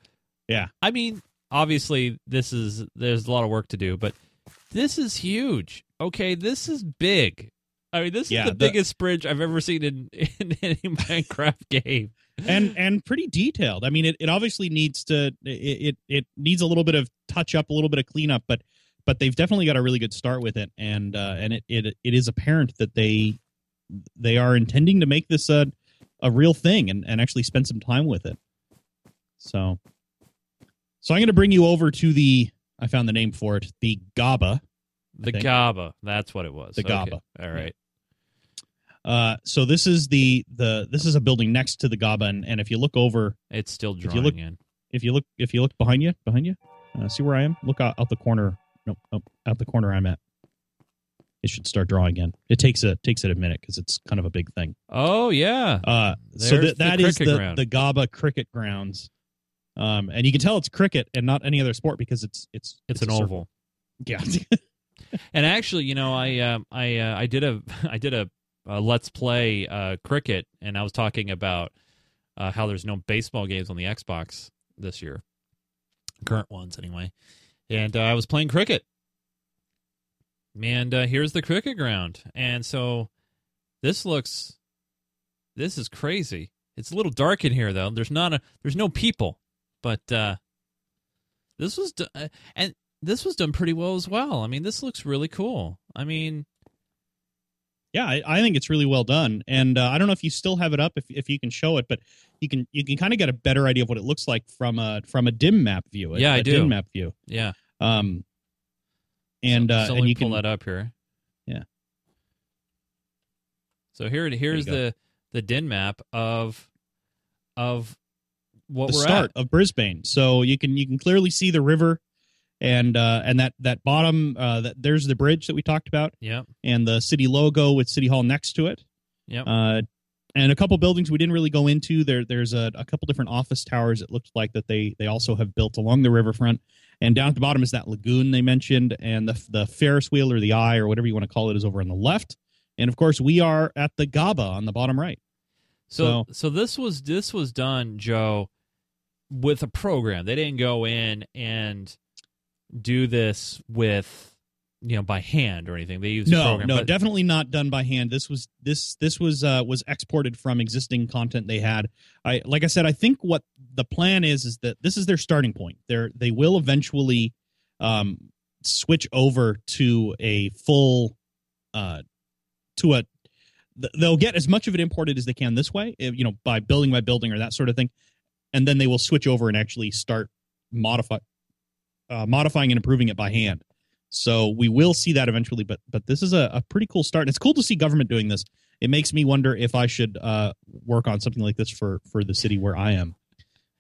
Yeah. I mean, obviously, this is there's a lot of work to do, but this is huge. Okay, this is big. I mean, this is the, the- biggest bridge I've ever seen in, in any Minecraft game. And and pretty detailed. I mean, it, it obviously needs to it, it needs a little bit of touch up, a little bit of cleanup, but but they've definitely got a really good start with it, and uh, and it, it it is apparent that they they are intending to make this a a real thing and and actually spend some time with it. So so I'm going to bring you over to the I found the name for it, the Gabba. The think. Gabba, that's what it was. The Okay. Gabba. All right. Uh, so this is the the this is a building next to the Gabba, and, and if you look over It's still you drawing look- in. if you look if you look behind you behind you uh, see where i am look out, out the corner nope, nope out the corner i'm at it should start drawing again it takes a takes it a minute because it's kind of a big thing Oh yeah. uh so There's that that the is the ground. the gabba cricket grounds um and you can tell it's cricket and not any other sport because it's it's it's, an a circle. oval. yeah And actually, you know, I um, I uh, I did a I did a, a let's play uh, cricket, and I was talking about uh, how there's no baseball games on the Xbox this year, current ones anyway. And uh, I was playing cricket, and uh, here's the cricket ground, and so this looks this is crazy. It's a little dark in here though. There's not a there's no people, but uh, this was uh, and this was done pretty well as well. I mean, this looks really cool. I mean, yeah I, I think it's really well done and uh, i don't know if you still have it up if, if you can show it but you can you can kind of get a better idea of what it looks like from a from a Dynmap view a, Yeah, I a do. Dynmap view yeah. um and so, uh so and you pull can that up here. Yeah. So here, here's the the Dynmap of of what the we're start at. of Brisbane. So you can you can clearly see the river, and uh, and that that bottom uh, that there's the bridge that we talked about, Yep. and the city logo with City Hall next to it. Yep. Uh, and a couple buildings we didn't really go into. There there's a, a couple different office towers. It looks like that they they also have built along the riverfront. And down at the bottom is that lagoon they mentioned, and the the Ferris wheel or the eye or whatever you want to call it is over on the left. And of course, we are at the Gabba on the bottom right. So so this was this was done, Joe, with a program. They didn't go in and do this with you know by hand or anything. They use no program. no but- definitely not done by hand this was this this was uh was exported from existing content they had i like i said i think what the plan is is that this is their starting point they're they will eventually um switch over to a full uh to a they'll get as much of it imported as they can this way eh, you know by building by building or that sort of thing and then they will switch over and actually start modify uh, modifying and improving it by hand so we will see that eventually, but but this is a, a pretty cool start. And it's cool to see government doing this. It makes me wonder if I should uh, work on something like this for for the city where I am.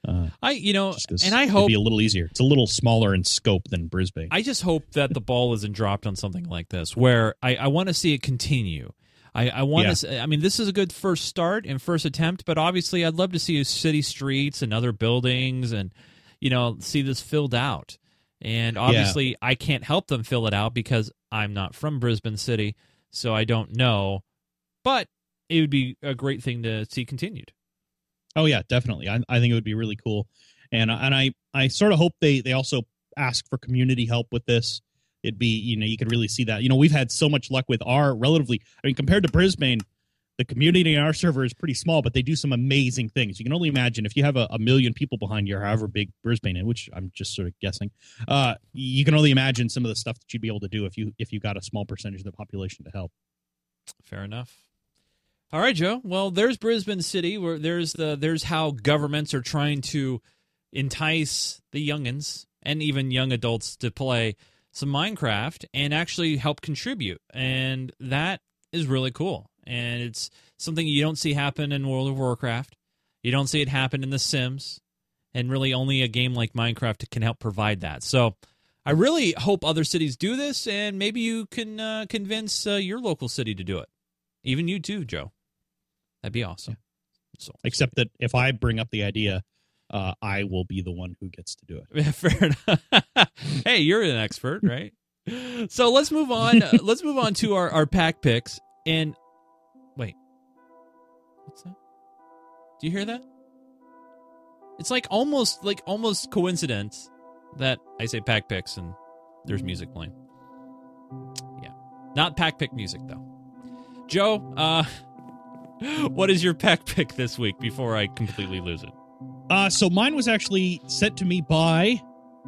Uh, I you know, and I hope be a little easier. It's a little smaller in scope than Brisbane. I just hope that the ball isn't dropped on something like this, where I, I want to see it continue. I, I want Yeah. to. I mean, this is a good first start and first attempt, but obviously, I'd love to see city streets and other buildings, and you know, see this filled out. And obviously, I can't help them fill it out because I'm not from Brisbane City, so I don't know. But it would be a great thing to see continued. Oh yeah, definitely. I, I think it would be really cool, and and I I sort of hope they they also ask for community help with this. It'd be you know you could really see that. You know we've had so much luck with our relatively. I mean compared to Brisbane, the community in our server is pretty small, but they do some amazing things. You can only imagine if you have a, a million people behind you, or however big Brisbane is, which I'm just sort of guessing. Uh, you can only imagine some of the stuff that you'd be able to do if you if you got a small percentage of the population to help. Fair enough. All right, Joe. Well, there's Brisbane City, where there's the there's how governments are trying to entice the youngins and even young adults to play some Minecraft and actually help contribute, and that is really cool. And it's something you don't see happen in World of Warcraft. You don't see it happen in The Sims, and really only a game like Minecraft can help provide that. So. I really hope other cities do this, and maybe you can uh, convince uh, your local city to do it. Even you too, Joe. That'd be awesome. So, Except that if I bring up the idea, uh, I will be the one who gets to do it. fair enough. hey, you're an expert, right? so let's move on. Uh, let's move on to our, our pack picks. And what's that? Do you hear that? It's like almost like almost coincidence that I say pack picks and there's music playing. Yeah, not pack pick music though. Joe, uh, what is your pack pick this week before I completely lose it? Uh, so mine was actually sent to me by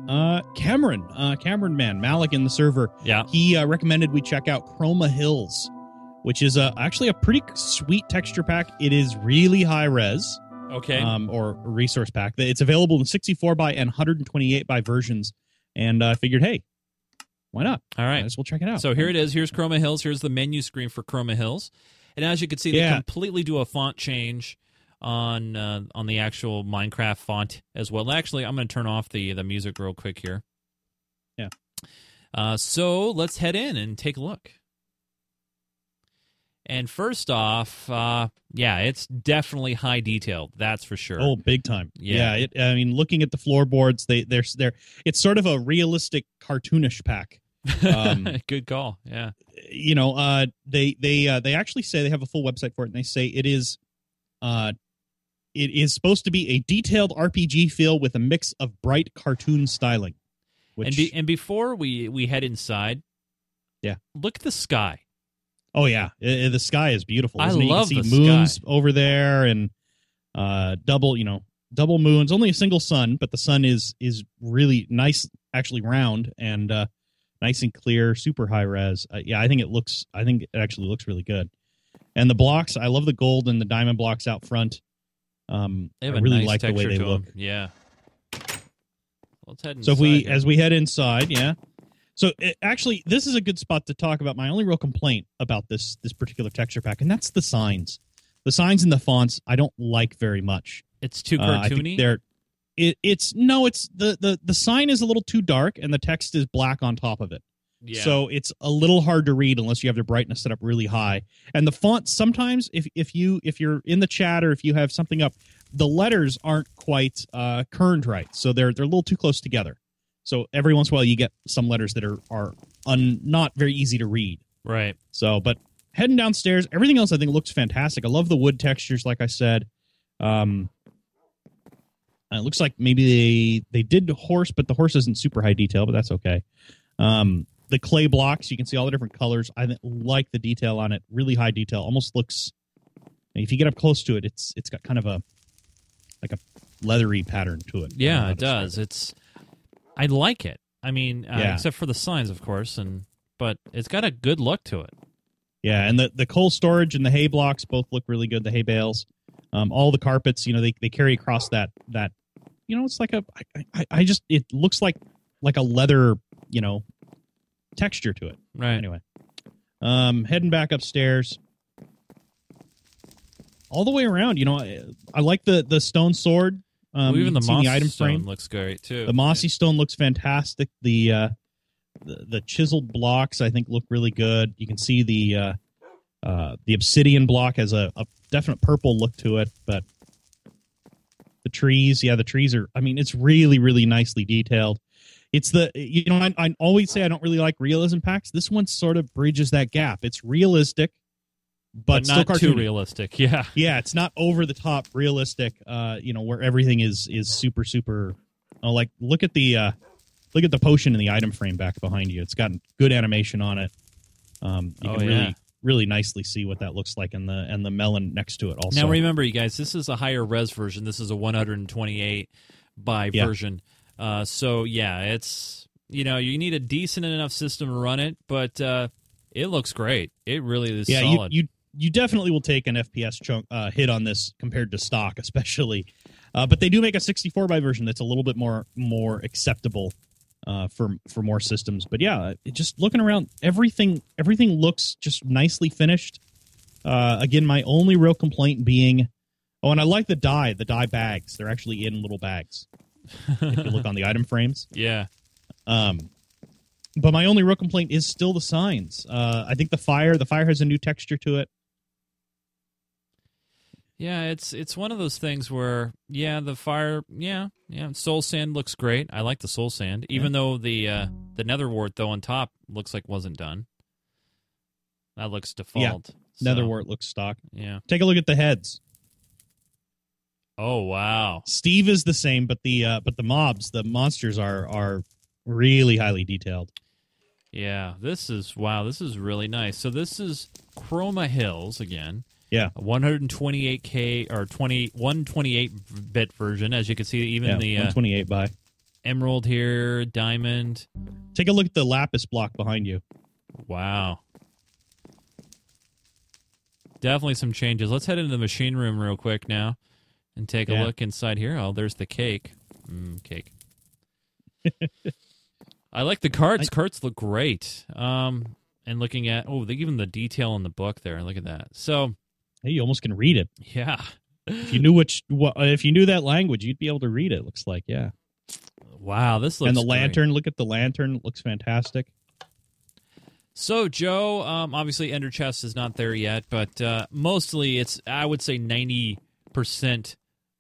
uh, Cameron, uh, Cameron Man, Malik in the server. Yeah. He uh, recommended we check out Chroma Hills, which is uh, actually a pretty sweet texture pack. It is really high res. Okay. Um, or resource pack. It's available in 64 by and 128 by versions. And uh, I figured, hey, why not? All right. Might as well check it out. So here it is. Here's Chroma Hills. Here's the menu screen for Chroma Hills. And as you can see, they Yeah. completely do a font change on uh, on the actual Minecraft font as well. Actually, I'm going to turn off the the music real quick here. Yeah. Uh, so let's head in and take a look. And first off, uh, yeah, it's definitely high detailed. That's for sure. Oh, big time! Yeah. Yeah, it, I mean, looking at the floorboards, they they're they're it's sort of a realistic cartoonish pack. Um, good call. Yeah. you know, uh, they they uh, they actually say they have a full website for it, and they say it is, uh, it is supposed to be a detailed RPG feel with a mix of bright cartoon styling. Which, And be, and before we we head inside, Yeah. look at the sky. Oh yeah, i- i- the sky is beautiful. I it? love you can see moons sky. over there, and uh, double, you know, double moons. Only a single sun, but the sun is is really nice, actually round and uh, nice and clear, super high res. Uh, yeah, I think it looks. I think it actually looks really good. And the blocks, I love the gold and the diamond blocks out front. Um, They have I really nice like the way they look. look. 'em. Yeah. Let's head Inside So if we, here. as we head inside, yeah. So it, actually, this is a good spot to talk about my only real complaint about this this particular texture pack, and that's the signs. The signs and the fonts I don't like very much. it's too Uh, cartoony. they're it, it's no, it's the, the the sign is a little too dark, and the text is black on top of it. yeah. So it's a little hard to read unless you have the brightness set up really high. And the font sometimes if if you if you're in the chat or if you have something up, the letters aren't quite uh kerned right. So they're they're a little too close together. So every once in a while you get some letters that are are un, not very easy to read. right. So but heading downstairs, everything else I think looks fantastic. I love the wood textures like I said. Um it looks like maybe they they did horse, but the horse isn't super high detail, but that's okay. Um, the clay blocks, you can see all the different colors. I like the detail on it, really high detail. Almost looks. If you get up close to it, it's it's got kind of a like a leathery pattern to it. I don't know Yeah, it does. It's. I like it. I mean, uh, Yeah. except for the signs, of course, and but it's got a good look to it. Yeah, and the the coal storage and the hay blocks both look really good. The hay bales, um, all the carpets, you know, they they carry across that that, you know, it's like a I, I, I just it looks like like a leather, you know, texture to it. Right. Anyway, um, heading back upstairs, all the way around. You know, I, I like the the stone sword. Um, Well, even the can see moss the item stone frame. looks great too. The mossy stone looks fantastic. The uh, the, the chiseled blocks I think look really good. You can see the uh, uh, the obsidian block has a, a definite purple look to it, but the trees, yeah, the trees are. I mean, it's really really nicely detailed. It's the you know I, I always say I don't really like realism packs. This one sort of bridges that gap. It's realistic, but, but still not too realistic. Yeah. Yeah, it's not over the top realistic. Uh, you know, where everything is is super super. Oh, like look at the uh, look at the potion in the item frame back behind you. It's got good animation on it. Um, you Oh, can yeah. really really nicely see what that looks like, and the and the melon next to it also. Now remember, you guys, this is a higher res version. This is a 128 by Yeah. version. Uh, so yeah, it's you know you need a decent enough system to run it, but uh, It looks great. It really is yeah, solid. you you definitely will take an FPS chunk uh, hit on this compared to stock, especially. Uh, but they do make a 64 by version that's a little bit more more acceptable uh, for for more systems. But yeah, just looking around, everything everything looks just nicely finished. Uh, again, my only real complaint being, oh, and I like the die, the die bags. They're actually in little bags. if you look on the item frames. yeah. Um, but my only real complaint is still the signs. Uh, I think the fire, the fire has a new texture to it. Yeah, it's it's one of those things where yeah, the fire, yeah, yeah, soul sand looks great. I like the soul sand, even though the uh, the nether wart though on top looks like wasn't done. That looks default. Yeah. so, Netherwart looks stock. Yeah. Take a look at the heads. Oh wow. Steve is the same, but the uh, but the mobs, the monsters are are really highly detailed. Yeah, this is wow. This is really nice. So this is Chroma Hills again. Yeah. A 128k or 20 128 bit version, as you can see. Even yeah, the uh, by. emerald here, diamond. Take a look at the lapis block behind you. Wow. Definitely some changes. Let's head into the machine room real quick now and take a look inside here. Oh, there's the cake. Mm, cake. I like the carts. carts look great. Um, and looking at oh, the, even the detail in the book there. Look at that. So Hey, you almost can read it. yeah, If you knew which, what, if you knew that language, you'd be able to read it. Looks like, yeah. wow, this looks and the great. lantern, look at the lantern. Looks fantastic. So Joe, um, obviously Ender Chest is not there yet, but uh, mostly it's I would say ninety percent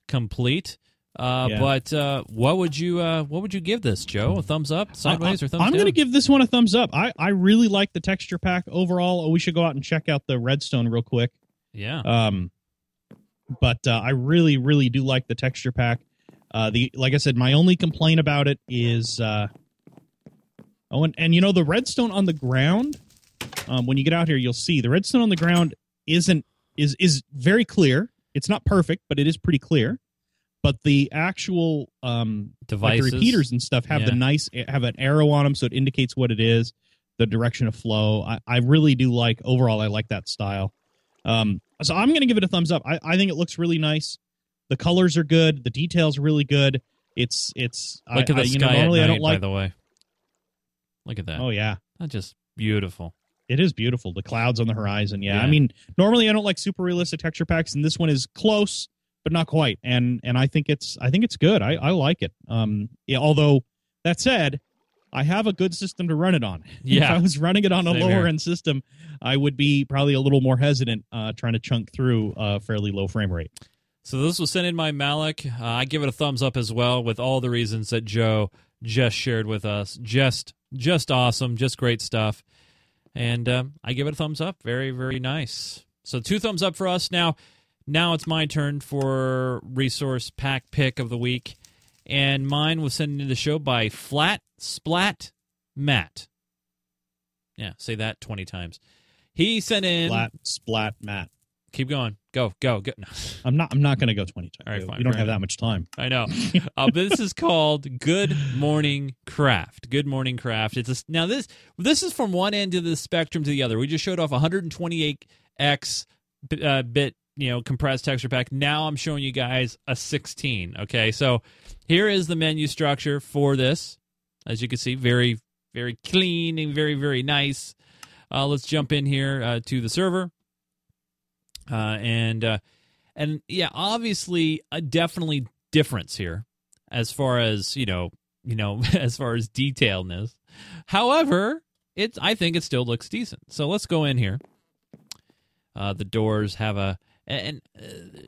complete. Uh, Yeah. But uh, what would you uh, what would you give this, Joe? A thumbs up, sideways, I, or thumbs up? I'm going to give this one a thumbs up. I, I really like the texture pack overall. We should go out and check out the redstone real quick. Yeah, Um, but uh, I really, really do like the texture pack. Uh, the like I said, my only complaint about it is uh, oh, and, and you know the redstone on the ground. Um, when you get out here, you'll see the redstone on the ground isn't is is very clear. It's not perfect, but it is pretty clear. But the actual um, like devices. the repeaters and stuff have the nice have an arrow on them, so it indicates what it is, the direction of flow. I, I really do like overall. I like that style. Um, so I'm going to give it a thumbs up. I, I think it looks really nice. The colors are good. The details are really good. It's it's. Look I, at the I, you sky know, normally at I don't like. by the way, look at that. oh yeah, That's just beautiful. it is beautiful. The clouds on the horizon. Yeah. Yeah. I mean, normally I don't like super realistic texture packs, and this one is close, but not quite. And and I think it's I think it's good. I I like it. Um, yeah. Although that said, I have a good system to run it on. if Yeah. I was running it on a Same lower here. end system, I would be probably a little more hesitant uh, trying to chunk through a fairly low frame rate. So this was sent in by Malik. Uh, I give it a thumbs up as well, with all the reasons that Joe just shared with us. Just, just awesome, just great stuff. And um, I give it a thumbs up. Very, very nice. So two thumbs up for us. Now, now it's my turn for resource pack pick of the week, and mine was sent into the show by Flat Splat Matt. Yeah, say that twenty times. He sent in. Flat splat, Matt. Keep going. Go, go, go. No. I'm not. I'm not going to go 20 times. All right, fine. we don't have that much time. I know. Uh, this is called Good Morning Craft. Good Morning Craft. It's a, now this this is from one end of the spectrum to the other. We just showed off 128x uh, bit, you know, compressed texture pack. Now I'm showing you guys a 16. Okay, so here is the menu structure for this. As you can see, very very clean and very very nice. Uh, let's jump in here uh, to the server, uh, and uh, and yeah, obviously a definitely difference here as far as you know, you know, as far as detailedness. However, it's I think it still looks decent. So let's go in here. Uh, the doors have a and. Uh,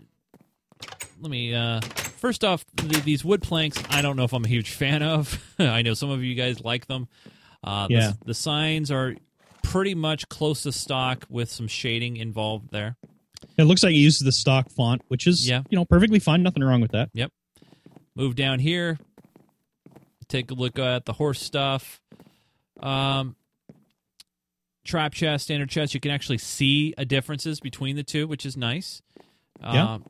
let me uh first off th- these wood planks i don't know if i'm a huge fan of i know some of you guys like them uh the- Yeah. the, signs are pretty much close to stock with some shading involved there It looks like it uses the stock font, which is Yeah. you know perfectly fine. Nothing wrong with that. Yep. Move down here take a look at the horse stuff um trap chest standard chest you can actually see a differences between the two which is nice Yeah. um,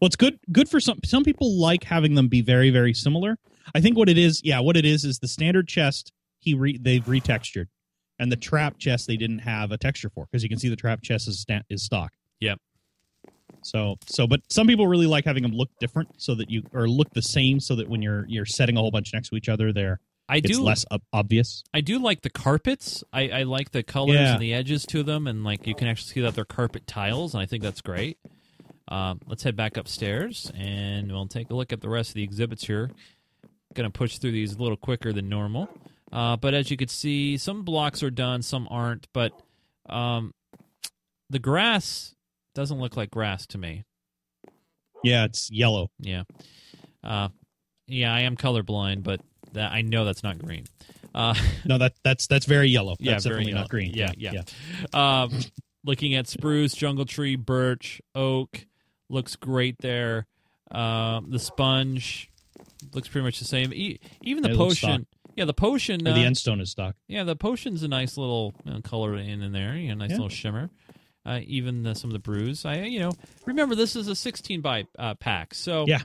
Well, it's good. Good for some. Some people like having them be very, very similar. I think what it is, yeah, what it is is the standard chest. He re, they've retextured. and the trap chest they didn't have a texture for because you can see the trap chest is sta- is stock. Yep. So so, but some people really like having them look different so that you or look the same so that when you're you're setting a whole bunch next to each other, they're I it's do less ob- obvious. I do like the carpets. I, I like the colors Yeah. and the edges to them, and like you can actually see that they're carpet tiles, and I think that's great. Um, let's head back upstairs, and we'll take a look at the rest of the exhibits here. Going to push through these a little quicker than normal, uh, but as you can see, some blocks are done, some aren't. But um, the grass doesn't look like grass to me. Yeah, it's yellow. Yeah, uh, yeah, I am colorblind, but that I know that's not green. Uh, No, that that's that's very yellow. Yeah, that's very definitely yellow. not green. Yeah, yeah. Um, looking at spruce, jungle tree, birch, oak, looks great there. Um, the sponge looks pretty much the same. E- even the It potion, yeah, the potion. Uh, the end stone is stock. yeah, the potion's a nice little you know, color in in there. You know, nice Yeah. little shimmer. Uh, even the, some of the brews. I you know remember this is a 16 by uh, pack, so Yeah.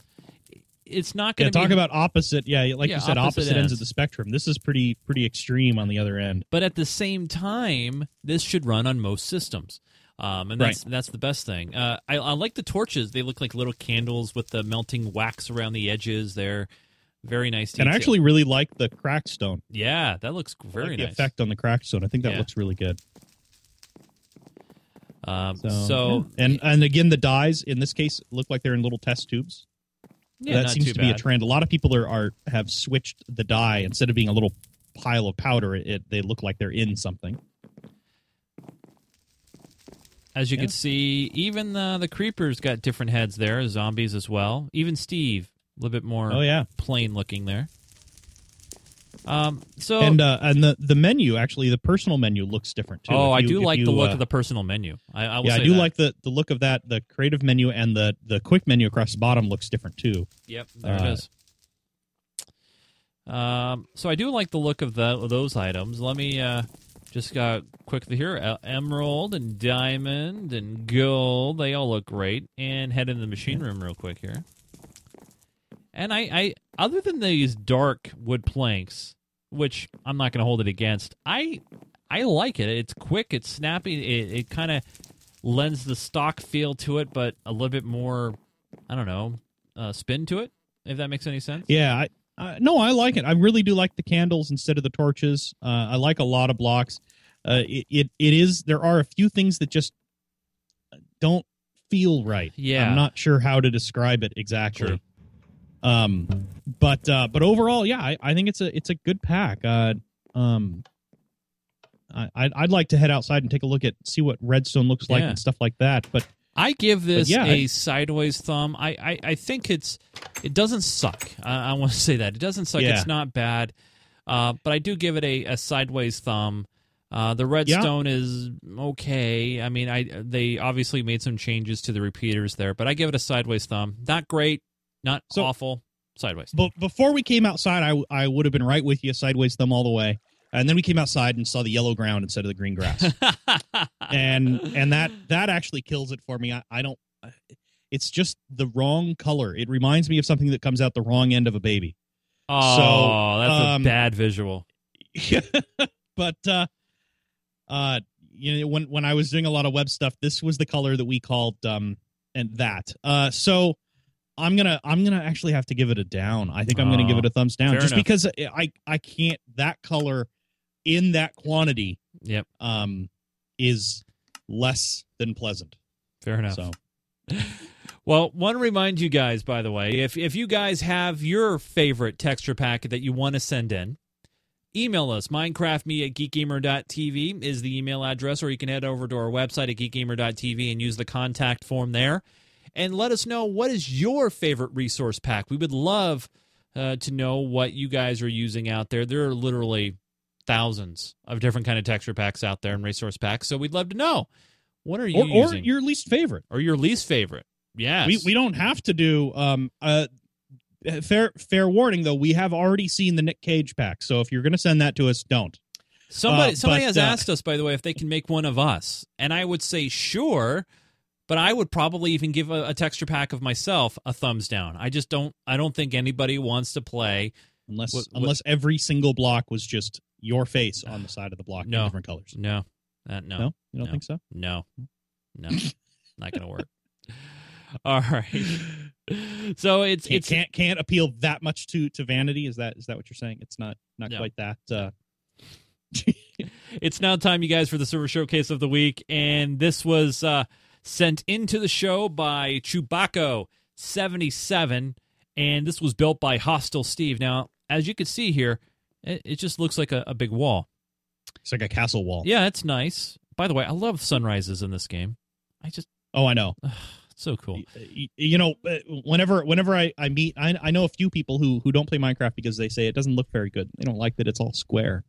It's not going to talk be about opposite. Yeah, like Yeah, you said, opposite opposite, ends ends. of the spectrum. This is pretty pretty extreme on the other end. but at the same time, this should run on most systems. Um, and that's that's the best thing. Uh, I, I like the torches; they look like little candles with the melting wax around the edges. They're very nice. And I actually really like the cracked stone. yeah, that looks very like the nice. effect on the cracked stone. I think that Yeah. looks really good. Um, So, so, yeah. and and again, the dyes in this case look like they're in little test tubes. Yeah, that seems to be a trend. A lot of people are, are have switched the dye instead of being a little pile of powder. It, it they look like they're in something. As you Yeah. can see, even the the creepers got different heads there, zombies as well. Even Steve, a little bit more Oh yeah, plain looking there. Um, so and uh, and the the menu actually the personal menu looks different too. oh, If I do like you, the look uh, of the personal menu. I, I yeah, I do that. like the the look of that. The creative menu and the the quick menu across the bottom looks different too. Yep, there Uh, it is. Um, so I do like the look of, the, of those items. Let me uh, just got quickly here: emerald and diamond and gold. They all look great. And head into the machine room real quick here. And I, I other than these dark wood planks, which I'm not going to hold it against, I I like it. It's quick. It's snappy. It, it kind of lends the stock feel to it, but a little bit more. I don't know, uh, spin to it. If that makes any sense. Yeah, I, uh, no, I like it. I really do like the candles instead of the torches. Uh, I like a lot of blocks. Uh, it, it it is there are a few things that just don't feel right. Yeah. I'm not sure how to describe it exactly. Um, but uh, but overall, yeah, I, I think it's a it's a good pack. Uh, um, I I'd, I'd like to head outside and take a look at see what Redstone looks like Yeah. and stuff like that. But I give this yeah, a I- sideways thumb. I, I, I think it's it doesn't suck. I, I want to say that it doesn't suck. Yeah. It's not bad, uh, but I do give it a, a sideways thumb. Uh, the redstone is okay. I mean, I they obviously made some changes to the repeaters there, but I give it a sideways thumb. Not great, not So- awful. Sideways. but before we came outside, I I would have been right with you, sideways thumb all the way. And then we came outside and saw the yellow ground instead of the green grass. and and that that actually kills it for me. I, I don't. It's just the wrong color. It reminds me of something that comes out the wrong end of a baby. oh, that's um, a bad visual. but uh, uh, you know, when when I was doing a lot of web stuff, this was the color that we called um and that. Uh, so I'm gonna I'm gonna actually have to give it a down. I think I'm gonna Oh, give it a thumbs down just enough. because I I can't that color in that quantity Yep, um is less than pleasant. fair enough. So Well, want to remind you guys, by the way, if if you guys have your favorite texture packet that you want to send in, email us. Minecraftme at geekgamer.tv is the email address, or you can head over to our website at geekgamer.tv and use the contact form there. And let us know what is your favorite resource pack. We would love uh, to know what you guys are using out there. There are literally thousands of different kind of texture packs out there and resource packs. So we'd love to know what are you or, or your least favorite. or your least favorite. Yes. We we don't have to do um uh fair fair warning though we have already seen the Nick Cage pack. So if you're going to send that to us, don't. Somebody Uh, somebody but, has uh, asked us, by the way, if they can make one of us, and I would say sure, but I would probably even give a, a texture pack of myself a thumbs down. I just don't. I don't think anybody wants to play. Unless What- what- unless every single block was just your face on the side of the block No. in different colors. No, that no, No, you don't No. think so? no, no, not gonna work. All right. So it's Can't, can't can't appeal that much to to vanity. Is that is that what you're saying? It's not not No. quite that. Uh, It's now time, you guys, for the server showcase of the week, and this was uh, sent into the show by Chewbacca seventy seven, and this was built by Hostile Steve. Now, as you can see here, it, it just looks like a, a big wall. it's like a castle wall. Yeah, it's nice. By the way, I love sunrises in this game. I just Oh, I know. so cool. You know uh, whenever whenever i i meet I, I know a few people who who don't play minecraft because they say it doesn't look very good they don't like that it's all square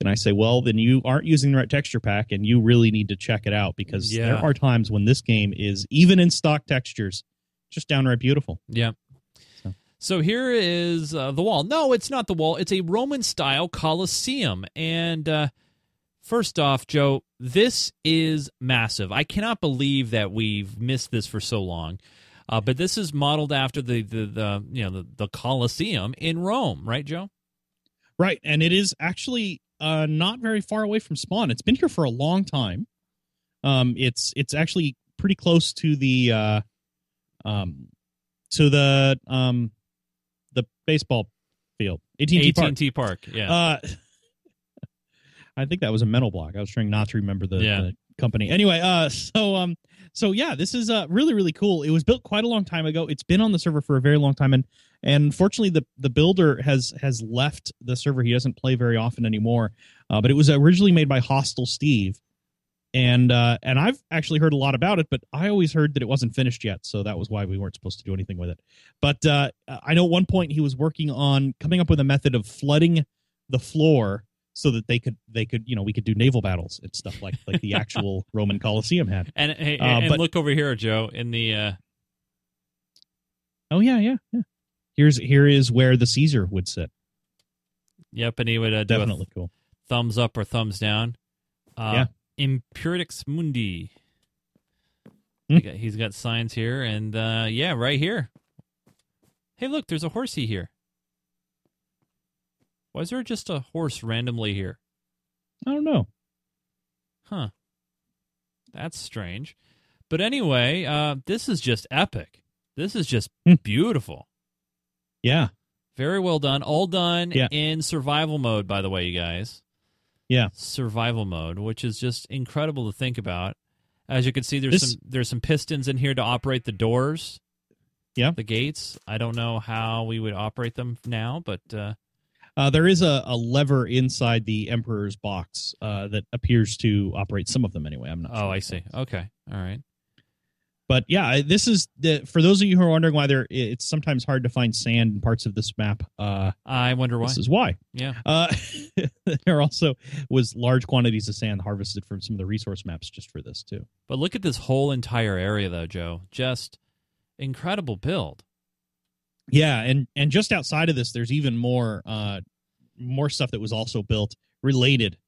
and i say well then you aren't using the right texture pack and you really need to check it out because Yeah. there are times when this game is even in stock textures just downright beautiful Yeah. So- So here is uh, the wall. No, it's not the wall. It's a Roman style Colosseum. And uh, first off, Joe, this is massive. I cannot believe that we've missed this for so long. Uh, but this is modeled after the, the, the you know the, the Colosseum in Rome, right, Joe? Right and it is actually uh not very far away from spawn it's been here for a long time um it's it's actually pretty close to the uh um to the um the baseball field AT&T Park. AT&T Park. Yeah. Uh, I think that was a mental block. I was trying not to remember the, Yeah. the company. Anyway, uh, so um, so yeah, this is uh really really cool. It was built quite a long time ago. It's been on the server for a very long time, and and unfortunately the the builder has has left the server. He doesn't play very often anymore. Uh, but it was originally made by Hostile Steve, and uh, and I've actually heard a lot about it, but I always heard that it wasn't finished yet, so that was why we weren't supposed to do anything with it. But uh, I know at one point he was working on coming up with a method of flooding the floor so that they could they could you know we could do naval battles and stuff like like the actual Roman Colosseum had. and hey, uh, and but- look over here, Joe, in the uh, Oh yeah, yeah, yeah. Here's here is where the Caesar would sit. yep, and he would uh, Definitely cool. thumbs up or thumbs down. Uh, Imperitrix Mundi. Hmm. He got- He's got signs here, and uh, yeah, right here. Hey, look, there's a horsey here. Why is there just a horse randomly here? I don't know. Huh. That's strange. But anyway, uh, this is just epic. This is just Hmm. beautiful. Yeah, Very well done. All done Yeah. in survival mode, by the way, you guys. Yeah. Survival mode, which is just incredible to think about. As you can see, there's This- some there's some pistons in here to operate the doors. Yeah. The gates. I don't know how we would operate them now, but uh, uh, there is a, a lever inside the Emperor's box uh, that appears to operate some of them anyway. I'm not. oh, sure. I see. Okay. All right. But yeah, this is the, for those of you who are wondering why there it's sometimes hard to find sand in parts of this map. Uh, I wonder why. this is why. Yeah. Uh, there also was large quantities of sand harvested from some of the resource maps just for this too. But look at this whole entire area, though, Joe. Just incredible build. Yeah, and and just outside of this, there's even more uh, more stuff that was also built related.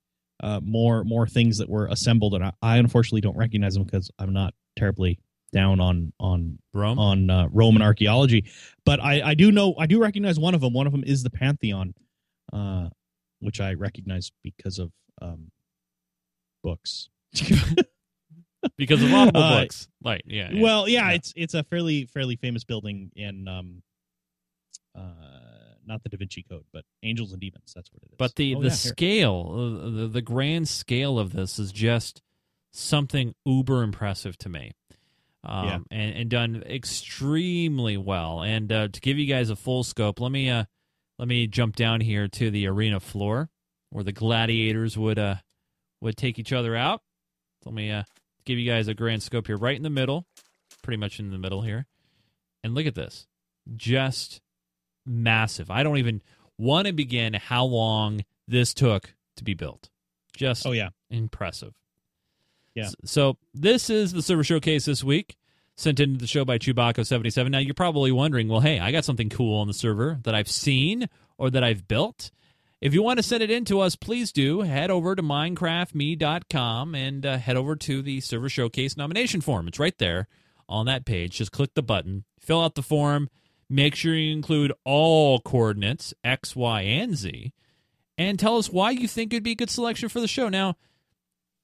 Uh, more more things that were assembled, and I, I unfortunately don't recognize them because I'm not terribly down on on Rome. on uh, Roman archaeology. But I I do know I do recognize one of them. One of them is the Pantheon, uh, which I recognize because of um, books. because of audible Uh, books. Like, yeah. yeah. Well, yeah, Yeah. it's it's a fairly fairly famous building in um uh not the Da Vinci Code, but Angels and Demons. That's what it is. But the Oh, the yeah, scale, uh, the the grand scale of this is just something uber impressive to me. Um, Yeah. and, and done extremely well. And uh, to give you guys a full scope, let me uh, let me jump down here to the arena floor where the gladiators would uh would take each other out. Let me uh, give you guys a grand scope here, right in the middle, pretty much in the middle here. And look at this, just massive. I don't even want to begin how long this took to be built. Just Oh yeah, impressive. Yeah. So this is the server showcase this week, sent into the show by Chewbacca77. Now you're probably wondering, well, hey, I got something cool on the server that I've seen or that I've built. If you want to send it in to us, please do. Head over to minecraftme.com and uh, head over to the server showcase nomination form. It's right there on that page. Just click the button, fill out the form, make sure you include all coordinates, X, Y, and Z and tell us why you think it'd be a good selection for the show. Now,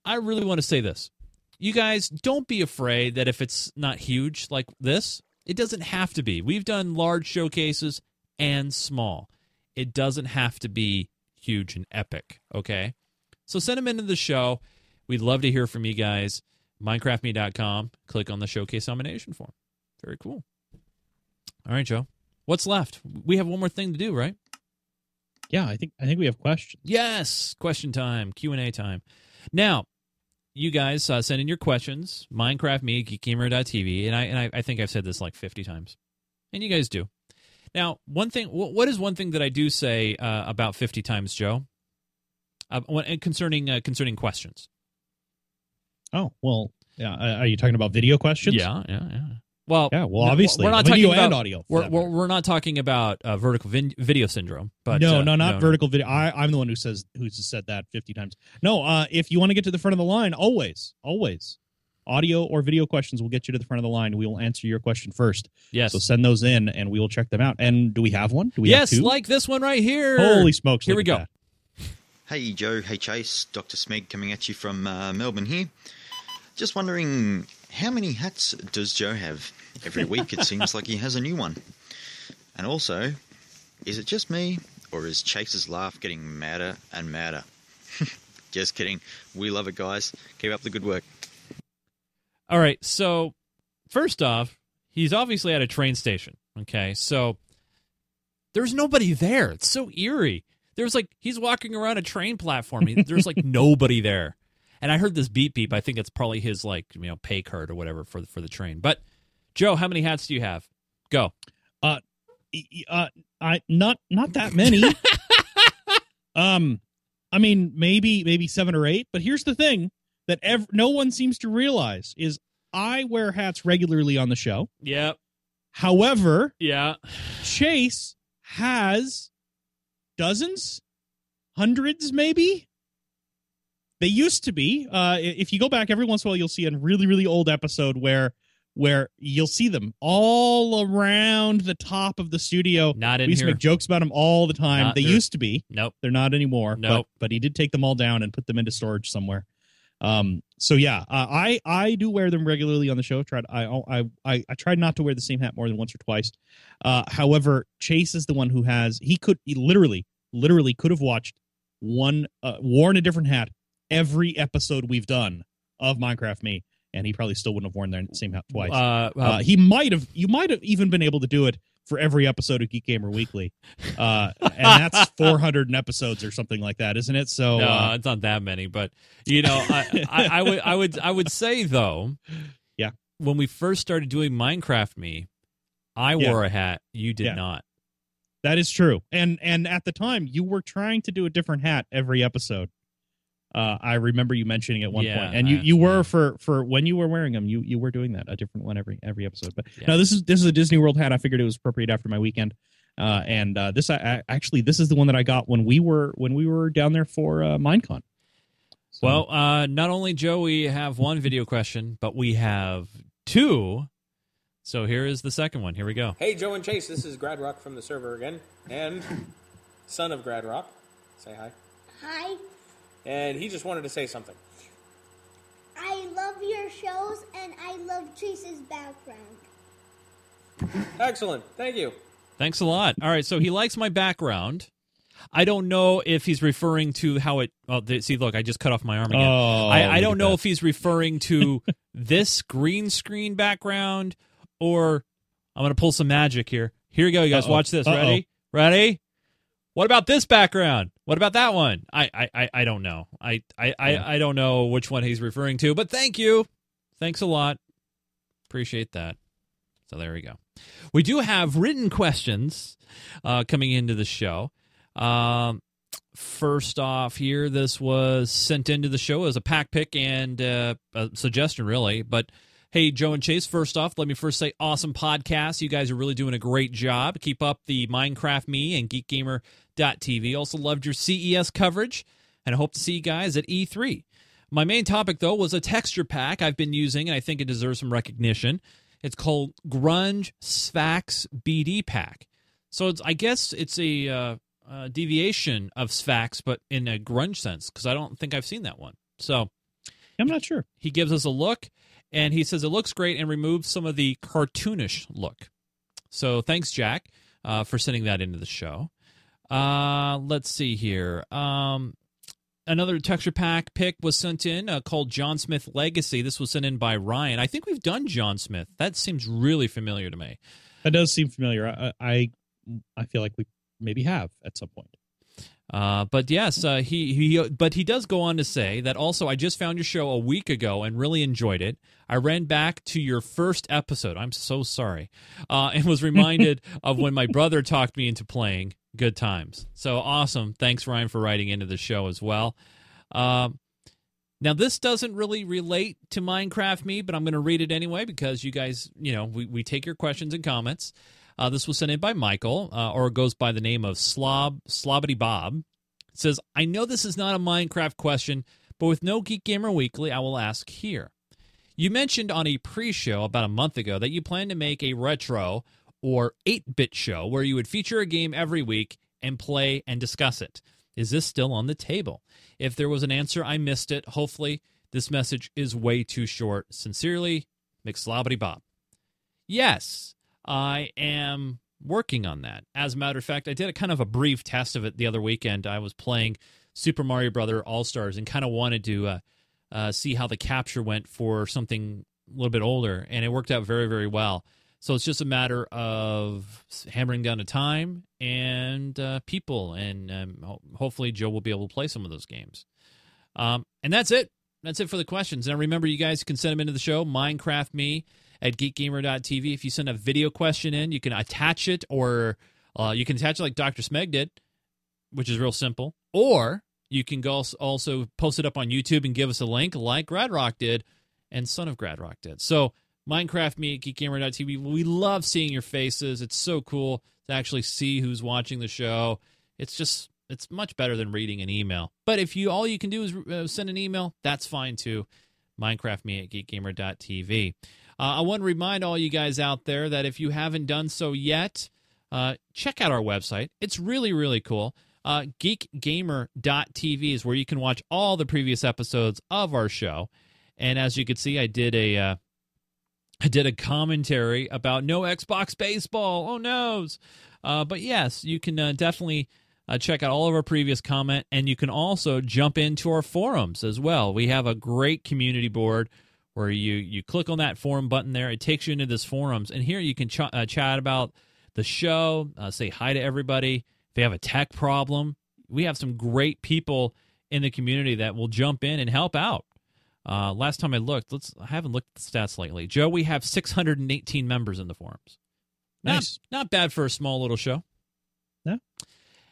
I really want to say this. You guys, don't be afraid that if it's not huge like this, it doesn't have to be. We've done large showcases and small. It doesn't have to be huge and epic, okay? So send them into the show. We'd love to hear from you guys. Minecraftme.com. Click on the showcase nomination form. Very cool. All right, Joe. What's left? We have one more thing to do, right? Yeah, I think I think we have questions. Yes, question time, Q and A time. Now, you guys uh, send in your questions. Minecraft me geekgamer.tv, and I and I, I think I've said this like fifty times, and you guys do. Now, one thing, wh- what is one thing that I do say uh, about fifty times, Joe? Uh, when, concerning uh, concerning questions. Oh well, yeah. Are you talking about video questions? Yeah, yeah, yeah. Well, Yeah. Well, no, obviously, we're not video talking and about, audio. We're, we're, we're not talking about uh, vertical vin- video syndrome, but no, uh, no, not vertical video. I, I'm the one who says who's said that 50 times. No, uh, if you want to get to the front of the line, always, always, audio or video questions will get you to the front of the line. We will answer your question first. Yes, So send those in, and we will check them out. And do we have one? Do we yes, have two? like this one right here. Holy smokes! Here we go. that. Hey Joe, hey Chase, Dr. Smeg coming at you from uh, Melbourne here. Just wondering, how many hats does Joe have? Every week it seems like he has a new one. And also, is it just me, or is Chase's laugh getting madder and madder? just kidding. We love it, guys. Keep up the good work. All right. So, first off, he's obviously at a train station. Okay. So, there's nobody there. It's so eerie. There's like, he's walking around a train platform. He- There's like nobody there. And I heard this beep beep. I think it's probably his like, you know, pay card or whatever for the, for the train. But, Joe, how many hats do you have? Go. E- Uh, I not not that many. um, I mean, maybe maybe seven or eight. But here's the thing that ev- no one seems to realize is I wear hats regularly on the show. Yeah. However, Yeah. Chase has dozens, hundreds, maybe. They used to be. Uh, if you go back every once in a while, you'll see a really, really old episode where where you'll see them all around the top of the studio. Not in we used to make jokes about them all the time. Not they there. used to be. Nope. They're not anymore. Nope. But, but he did take them all down and put them into storage somewhere. Um. So yeah, uh, I I do wear them regularly on the show. Tried I I I I tried not to wear the same hat more than once or twice. Uh. However, Chase is the one who has. He could he literally literally could have watched one uh, worn a different hat every episode we've done of Minecraft Me, and he probably still wouldn't have worn the same hat twice. Uh, uh, Uh, he might have. You might have even been able to do it for every episode of Geek Gamer Weekly, uh, and that's 400 episodes or something like that, isn't it? So, no, uh, it's not that many, but you know, I, I, I would, I would, I would say though, Yeah. when we first started doing Minecraft, me, I Yeah. wore a hat. You did Yeah. not. that is true. And and at the time, you were trying to do a different hat every episode. Uh, I remember you mentioning at one Yeah, point, and you, I- you were yeah. for for when you were wearing them, you you were doing that a different one every every episode. But Yeah. no, this is this is a Disney World hat. I figured it was appropriate after my weekend. Uh, and uh, this I, I, actually this is the one that I got when we were when we were down there for uh, Minecon. So- Well, uh, not only Joe, we have one video question, but we have two. So here is the second one. Here we go. Hey, Joe and Chase, this is Gradrock from the server again, and son of Gradrock. Say hi. Hi, And he just wanted to say something. I love your shows and I love Chase's background. Excellent. Thank you. Thanks a lot. All right, so he likes my background. I don't know if he's referring to how it. Oh, th- see, look, I just cut off my arm again. Oh, I, I don't know that. if he's referring to this green screen background or I'm going to pull some magic here. Here you go, you guys. Uh-oh. Watch this. Uh-oh. Ready? Ready? What about this background? What about that one? I I, I, I don't know. I I, Yeah. I I don't know which one he's referring to, but thank you. Thanks a lot. Appreciate that. So there we go. We do have written questions uh, coming into the show. Um, first off, here, this was sent into the show as a pack pick and uh, a suggestion, really. But hey, Joe and Chase, first off, let me first say awesome podcast. You guys are really doing a great job. Keep up the Minecraft Me and GeekGamer.tv. Also loved your CES coverage, and I hope to see you guys at E3. My main topic, though, was a texture pack I've been using, and I think it deserves some recognition. It's called Grunge Sphax BD Pack. So it's, I guess it's a uh, uh, deviation of Sphax, but in a grunge sense, because I don't think I've seen that one. So I'm not sure. he gives us a look, and he says it looks great and removes some of the cartoonish look. So thanks, Jack, uh, for sending that into the show. Uh, let's see here. Um, another texture pack pick was sent in uh, called John Smith Legacy. This was sent in by Ryan. I think we've done John Smith. That seems really familiar to me. That does seem familiar. I I, I feel like we maybe have at some point. Uh, but yes, uh, he he. But he does go on to say that also. I just found your show a week ago and really enjoyed it. I ran back to your first episode. I'm so sorry, uh, and was reminded of when my brother talked me into playing. Good times. So awesome. Thanks, Ryan, for writing into the show as well. Um, now this doesn't really relate to Minecraft me, but I'm going to read it anyway because you guys, you know, we, we take your questions and comments. Uh, this was sent in by Michael, uh, or goes by the name of Slob Slobbity Bob. It says, "I know this is not a Minecraft question, but with no Geek Gamer Weekly, I will ask here. You mentioned on a pre-show about a month ago that you plan to make a retro or 8-bit show where you would feature a game every week and play and discuss it. Is this still on the table? If there was an answer, I missed it. Hopefully, this message is way too short. Sincerely, McSlobbity Bob. Yes, I am working on that. As a matter of fact, I did a kind of a brief test of it the other weekend. I was playing Super Mario Brother All Stars and kind of wanted to uh, uh, see how the capture went for something a little bit older, and it worked out very, very well. So it's just a matter of hammering down the time and uh, people, and um, ho- hopefully Joe will be able to play some of those games. Um, and that's it. That's it for the questions. Now remember, you guys can send them into the show. Minecraft me at geekgamer.tv. If you send a video question in, you can attach it, or uh, you can attach it like Dr. Smeg did, which is real simple. Or you can go also post it up on YouTube and give us a link like Gradrock did and Son of Gradrock did. So Minecraft me at geekgamer.tv. We love seeing your faces. It's so cool to actually see who's watching the show. It's just it's much better than reading an email. But if you all you can do is uh, send an email, that's fine too. Minecraft me at geekgamer.tv. Uh, I want to remind all you guys out there that if you haven't done so yet, uh, check out our website. It's really, really cool. Uh, geekgamer.tv is where you can watch all the previous episodes of our show. And as you can see, I did a uh, I did a commentary about no Xbox baseball. Oh noes! Uh, but yes, you can uh, definitely uh, check out all of our previous comment, and you can also jump into our forums as well. We have a great community board where you you click on that forum button there. It takes you into this forums, and here you can ch- uh, chat about the show, uh, say hi to everybody. If you have a tech problem, we have some great people in the community that will jump in and help out. Uh, last time I looked, let's I haven't looked at the stats lately. Joe, we have 618 members in the forums. Not, Nice. not bad for a small little show. Yeah.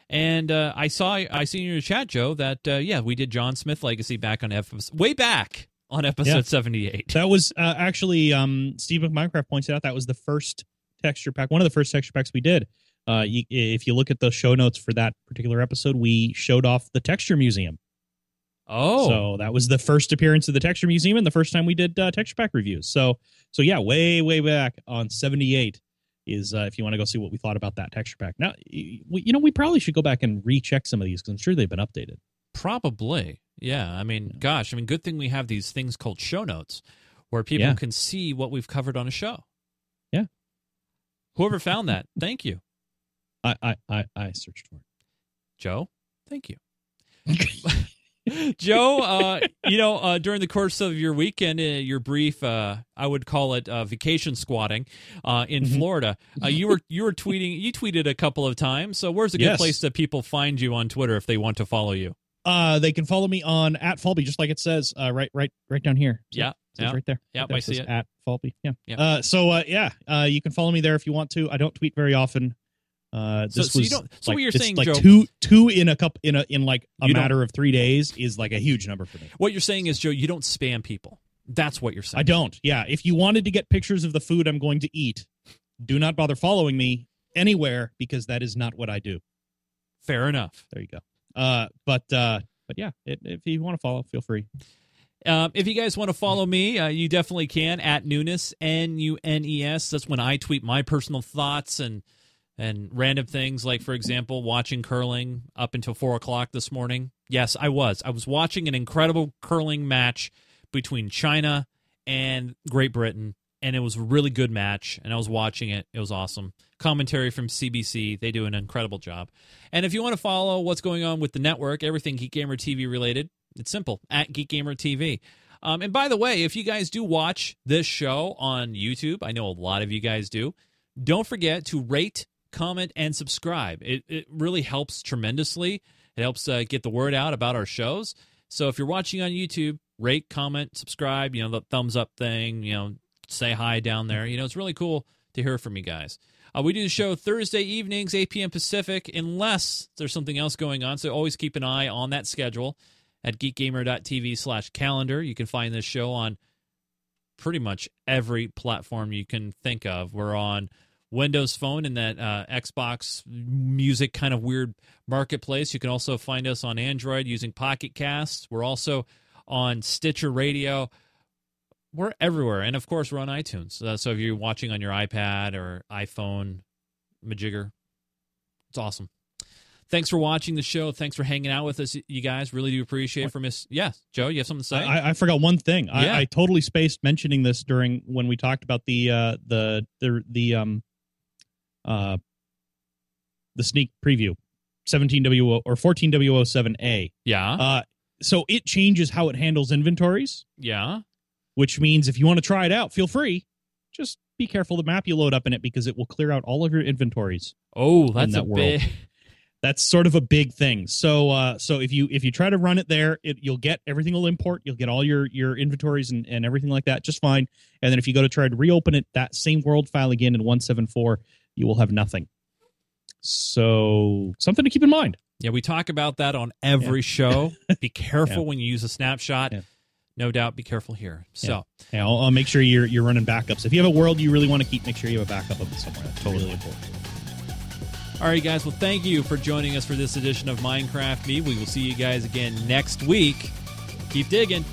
And uh, I saw I see in your chat, Joe, that uh, yeah, we did John Smith Legacy back on episode way back on episode Yeah. 78. That was uh, actually um, Steve McMinecraft points out that was the first texture pack, one of the first texture packs we did. Uh, you, if you look at the show notes for that particular episode, we showed off the texture museum. Oh, So that was the first appearance of the texture museum and the first time we did uh, texture pack reviews. So so yeah, way way back on seventy eight is uh, if you want to go see what we thought about that texture pack. Now we, you know we probably should go back and recheck some of these because I'm sure they've been updated. Probably. Yeah. I mean, gosh, I mean, good thing we have these things called show notes where people Yeah. can see what we've covered on a show. Yeah. Whoever found that, thank you. I I I, I searched for it. Joe, thank you. Joe, uh, you know, uh, during the course of your weekend, uh, your brief, uh, I would call it uh, vacation squatting uh, in Mhm. Florida, uh, you were you were tweeting, you tweeted a couple of times. So, where's a good Yes. place that people find you on Twitter if they want to follow you? Uh, they can follow me on at Falby, just like it says, uh, right, right, right down here. See Yeah? Yeah. right there. Yep, Right there. I see it. At Falby, yeah. Yeah. Uh, so uh, yeah, uh, you can follow me there if you want to. I don't tweet very often. Uh, So- this so you was don't- so like, what you're saying, like Joe- two, two in a cup in a in like a matter of three days is like a huge number for me. What you're saying is, Joe, you don't spam people. That's what you're saying. I don't. Yeah, if you wanted to get pictures of the food I'm going to eat, do not bother following me anywhere because that is not what I do. Fair enough. There you go. Uh, but uh, but yeah, it, if you want to follow, feel free. Um, if you guys want to follow me, uh, you definitely can at Nunes N U N E S. That's when I tweet my personal thoughts and and random things like, for example, watching curling up until four o'clock this morning. Yes, I was. I was watching an incredible curling match between China and Great Britain, and it was a really good match. And I was watching it; it was awesome. Commentary from CBC; they do an incredible job. And if you want to follow what's going on with the network, everything Geek Gamer TV related, it's simple at Geek Gamer TV. Um, and by the way, if you guys do watch this show on YouTube, I know a lot of you guys do. Don't forget to rate, comment, and subscribe. It, it really helps tremendously. It helps uh, get the word out about our shows. So if you're watching on YouTube, rate, comment, subscribe. You know the thumbs up thing. You know, say hi down there. You know, it's really cool to hear from you guys. Uh, we do the show Thursday evenings, 8 p.m. Pacific, unless there's something else going on. So always keep an eye on that schedule at geekgamer.tv slash calendar. You can find this show on pretty much every platform you can think of. We're on Windows Phone and that uh, Xbox music kind of weird marketplace. You can also find us on Android using Pocket Casts. We're also on Stitcher Radio. We're everywhere. And of course, we're on iTunes. Uh, so if you're watching on your iPad or iPhone, Majigger, it's awesome. Thanks for watching the show. Thanks for hanging out with us, you guys. Really do appreciate it. For Miss, yes, Joe, you have something to say? I, I forgot one thing. Yeah. I, I totally spaced mentioning this during when we talked about the uh, the the the um uh the sneak preview, seventeen W or fourteen W O seven A. yeah, Uh, so it changes how it handles inventories, yeah. which means if you want to try it out, feel free. Just be careful the map you load up in it because it will clear out all of your inventories. Oh, that's that a world. big. that's sort of a big thing. So uh so if you if you try to run it there, it, you'll get everything will import, you'll get all your your inventories and, and everything like that just fine. And then if you go to try to reopen it that same world file again in 174, you will have nothing. So something to keep in mind. Yeah, we talk about that on every show. Be careful Yeah. when you use a snapshot. Yeah. No doubt, be careful here. So, Yeah, I'll, I'll make sure you're you're running backups. If you have a world you really want to keep, make sure you have a backup of it somewhere. That's totally important. all right, guys. Well, thank you for joining us for this edition of Minecraft Me. We will see you guys again next week. Keep digging.